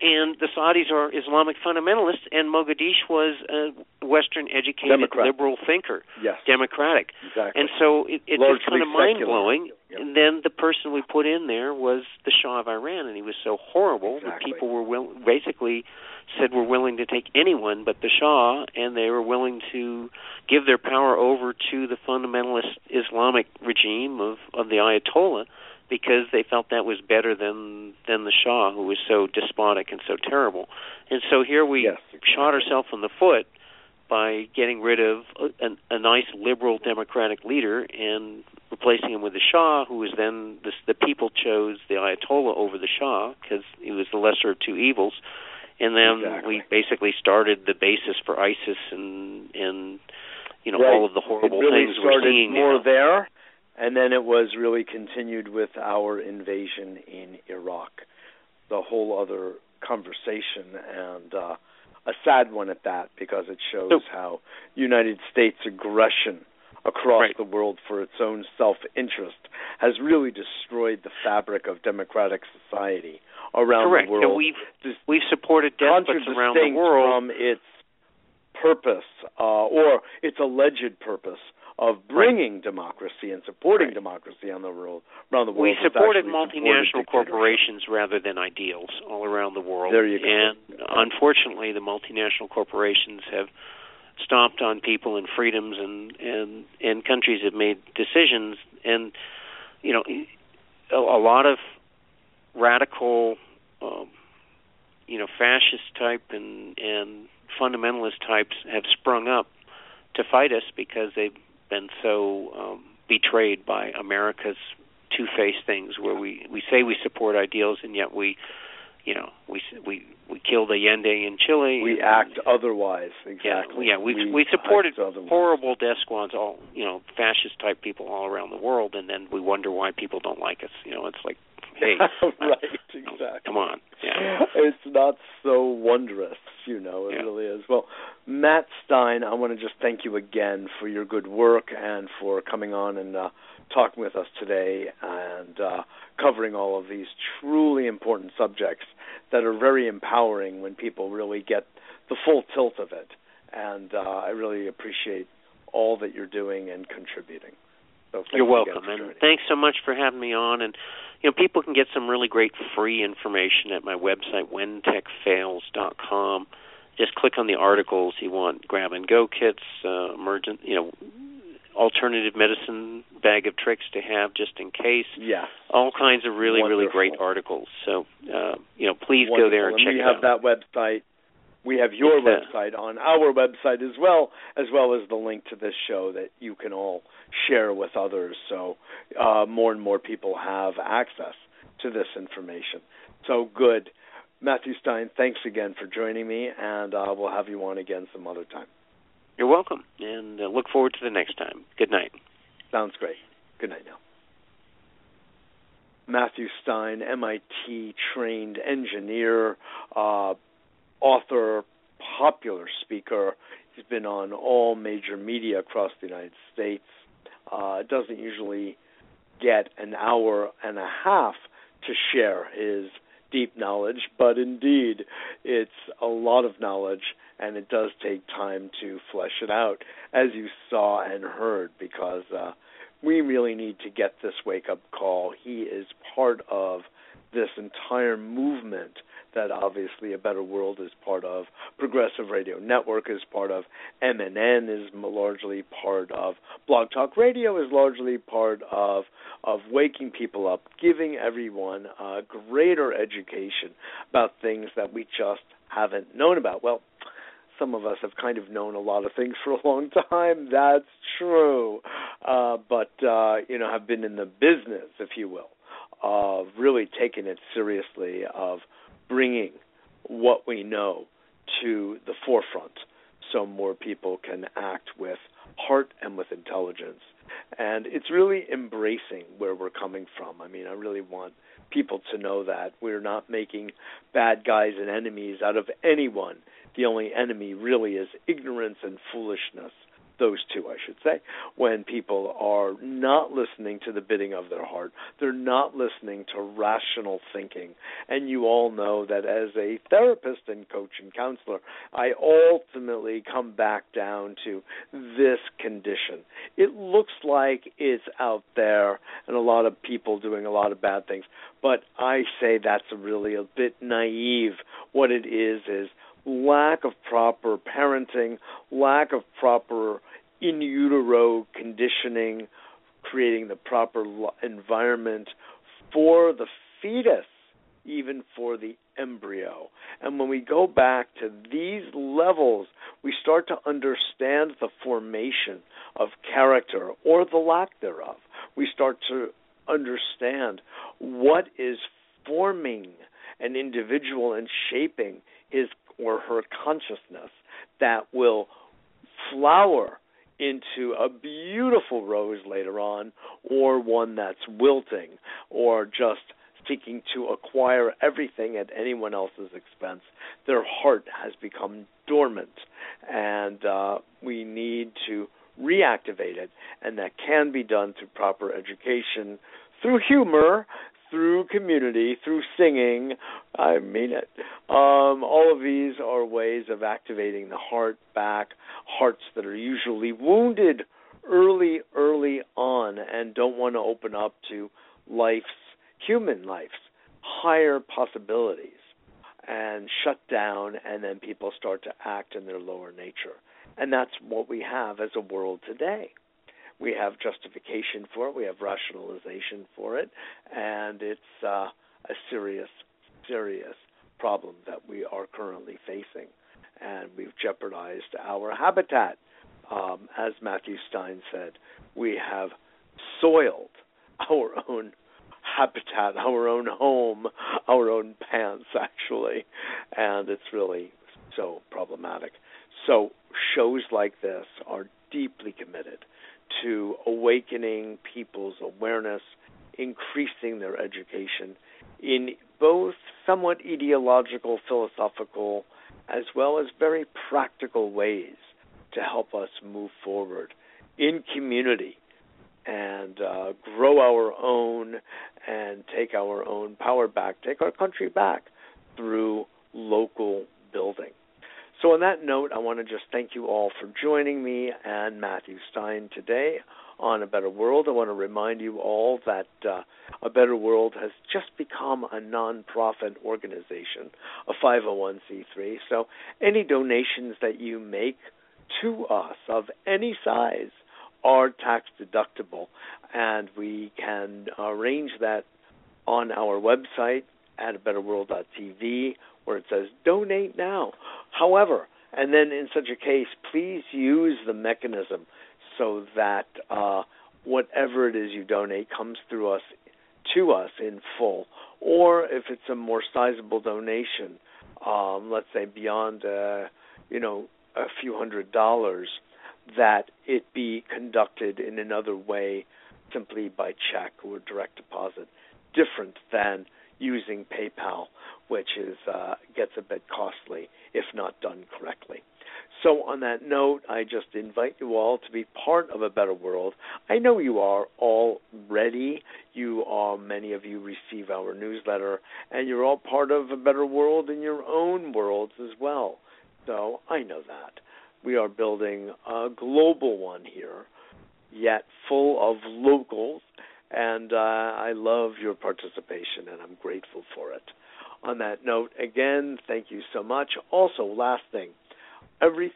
and the Saudis are Islamic fundamentalists, and Mossadegh was a Western educated Democrat. liberal thinker, yes. democratic. Exactly. And so it, it's Largely kind of mind blowing. Yep. And then the person we put in there was the Shah of Iran, and he was so horrible exactly. that people were will, basically said we're willing to take anyone but the Shah, and they were willing to give their power over to the fundamentalist Islamic regime of of the Ayatollah because they felt that was better than than the Shah, who was so despotic and so terrible. And so here we yes, exactly. shot ourselves in the foot by getting rid of a, a, nice liberal democratic leader and replacing him with the Shah, who was then the, the people chose the Ayatollah over the Shah because he was the lesser of two evils. And then exactly. we basically started the basis for ISIS and and you know right. all of the horrible really things we're seeing more now. there and then it was really continued with our invasion in Iraq. The whole other conversation and uh, a sad one at that because it shows so, how United States aggression across right. the world for its own self-interest has really destroyed the fabric of democratic society around Correct. the world. And we've we've supported despots around the world from its purpose uh, or its alleged purpose of bringing right. democracy and supporting right. democracy on the world around the world. We supported multinational multinational corporations rather than ideals all around the world. There you go. And unfortunately, the multinational corporations have stomped on people and freedoms, and and and countries have made decisions, and you know, a, a lot of radical, um, you know, fascist type and and fundamentalist types have sprung up to fight us because they've been so um, betrayed by America's two-faced things, where we we say we support ideals and yet we, you know, we we we killed Allende in Chile. We and, act otherwise. Exactly. Yeah, yeah. We we, we supported horrible death squads, all you know, fascist type people all around the world, and then we wonder why people don't like us. You know, it's like, hey, right, exactly. Come on. Yeah. It's not so wondrous, you know, it yeah. really is. Well, Matt Stein, I want to just thank you again for your good work and for coming on and uh, talking with us today and uh, covering all of these truly important subjects that are very empowering when people really get the full tilt of it. And uh, I really appreciate all that you're doing and contributing. So You're welcome, and thanks so much for having me on. And you know, people can get some really great free information at my website, whentechfails.com. Just click on the articles you want: grab and go kits, uh, emergent, you know, alternative medicine bag of tricks to have just in case. Yeah. All kinds of really, Wonderful. really great articles. So, uh, you know, please Wonderful. go there and, and check we it have out. that website. We have your uh, website on our website as well, as well as the link to this show that you can all share with others. So uh, more and more people have access to this information. So good. Matthew Stein, thanks again for joining me, and uh, we'll have you on again some other time. You're welcome, and uh, look forward to the next time. Good night. Sounds great. Good night now. Matthew Stein, MIT trained engineer, uh, author, popular speaker. He's been on all major media across the United States. Uh, doesn't usually get an hour and a half to share his deep knowledge, but indeed, it's a lot of knowledge, and it does take time to flesh it out, as you saw and heard, because uh, we really need to get this wake up call. He is part of this entire movement that obviously a better world is part of progressive radio network is part of mnn is largely part of blog talk radio is largely part of of waking people up giving everyone a greater education about things that we just haven't known about well some of us have kind of known a lot of things for a long time. That's true, uh, but uh, you know, have been in the business, if you will, of really taking it seriously, of bringing what we know to the forefront so more people can act with heart and with intelligence. And it's really embracing where we're coming from. I mean, I really want people to know that we're not making bad guys and enemies out of anyone. The only enemy really is ignorance and foolishness those two, I should say, when people are not listening to the bidding of their heart. They're not listening to rational thinking. And you all know that as a therapist and coach and counselor, I ultimately come back down to this condition. It looks like it's out there and a lot of people doing a lot of bad things, but I say that's really a bit naive. What it is is lack of proper parenting, lack of proper in utero conditioning, creating the proper environment for the fetus, even for the embryo. And when we go back to these levels, we start to understand the formation of character or the lack thereof. We start to understand what is forming an individual and shaping his or her consciousness that will flower into a beautiful rose later on, or one that's wilting, or just seeking to acquire everything at anyone else's expense. Their heart has become dormant, and uh, we need to reactivate it, and that can be done through proper education, through humor, through community, through singing. I mean it. Um, all of these are ways of activating the heart back, hearts that are usually wounded early, early on and don't want to open up to life's, human life's, higher possibilities and shut down, and then people start to act in their lower nature. And that's what we have as a world today we have justification for it, we have rationalization for it, and it's uh, a serious, serious problem that we are currently facing. And we've jeopardized our habitat. Um, as Matthew Stein said, we have soiled our own habitat, our own home, our own pants, actually. And it's really so problematic. So, shows like this are deeply committed to awakening people's awareness, increasing their education in both somewhat ideological, philosophical, as well as very practical ways to help us move forward in community and uh, grow our own and take our own power back, take our country back through local building. So, on that note, I want to just thank you all for joining me and Matthew Stein today on A Better World. I want to remind you all that uh, A Better World has just become a nonprofit organization, a 501c3. So, any donations that you make to us of any size are tax deductible, and we can arrange that on our website at a betterworld.tv where it says donate now. However, and then in such a case, please use the mechanism so that uh, whatever it is you donate comes through us to us in full. Or if it's a more sizable donation, um, let's say beyond, uh, you know, a few hundred dollars, that it be conducted in another way, simply by check or direct deposit, different than using PayPal, which is uh, gets a bit costly if not done correctly. So, on that note, I just invite you all to be part of a better world. I know you are already. You are, many of you receive our newsletter, and you're all part of a better world in your own worlds as well. So, I know that. We are building a global one here, yet full of locals and uh, I love your participation, and I'm grateful for it. On that note, again, thank you so much. Also, last thing, every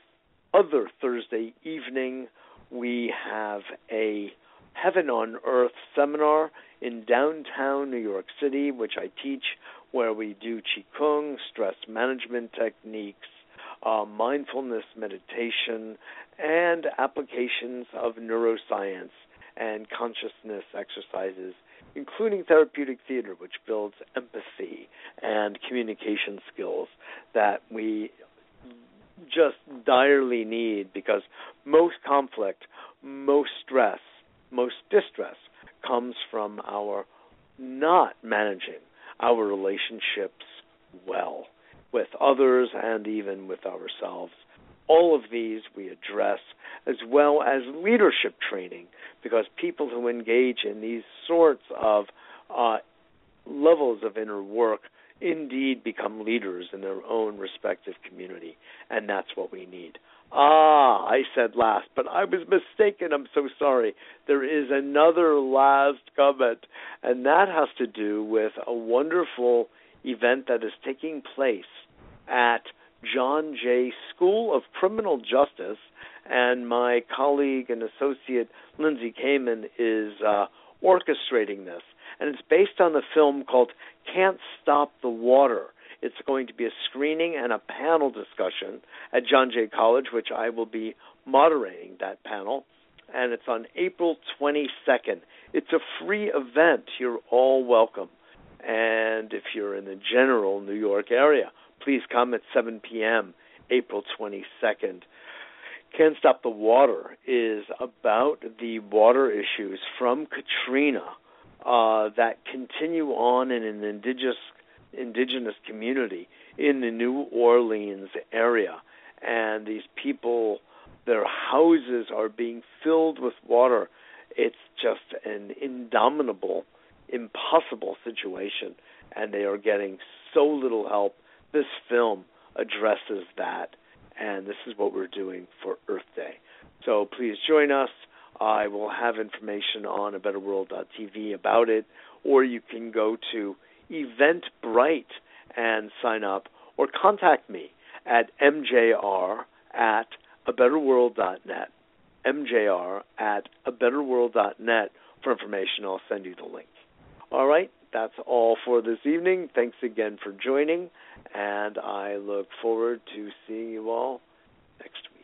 other Thursday evening, we have a Heaven on Earth seminar in downtown New York City, which I teach, where we do Qigong, stress management techniques, uh, mindfulness meditation, and applications of neuroscience and consciousness exercises, including therapeutic theater, which builds empathy and communication skills that we just direly need because most conflict, most stress, most distress comes from our not managing our relationships well with others and even with ourselves. All of these we address, as well as leadership training, because people who engage in these sorts of uh, levels of inner work indeed become leaders in their own respective community, and that's what we need. Ah, I said last, but I was mistaken. I'm so sorry. There is another last comment, and that has to do with a wonderful event that is taking place at John Jay School of Criminal Justice, and my colleague and associate Lindsay Kamen is uh, orchestrating this. And it's based on the film called Can't Stop the Water. It's going to be a screening and a panel discussion at John Jay College, which I will be moderating that panel. And it's on April 22nd. It's a free event. You're all welcome. And if you're in the general New York area, please come at 7 p.m., April 22nd. Can't Stop the Water is about the water issues from Katrina uh, that continue on in an indigenous indigenous community in the New Orleans area, and these people, their houses are being filled with water. It's just an indomitable, impossible situation, and they are getting so little help. This film addresses that, and this is what we're doing for Earth Day. So please join us. I will have information on a betterworld.tv about it, or you can go to Eventbrite and sign up, or contact me at mjr at a betterworld.net. mjr at a betterworld.net for information. I'll send you the link. All right, that's all for this evening. Thanks again for joining, and I look forward to seeing you all next week.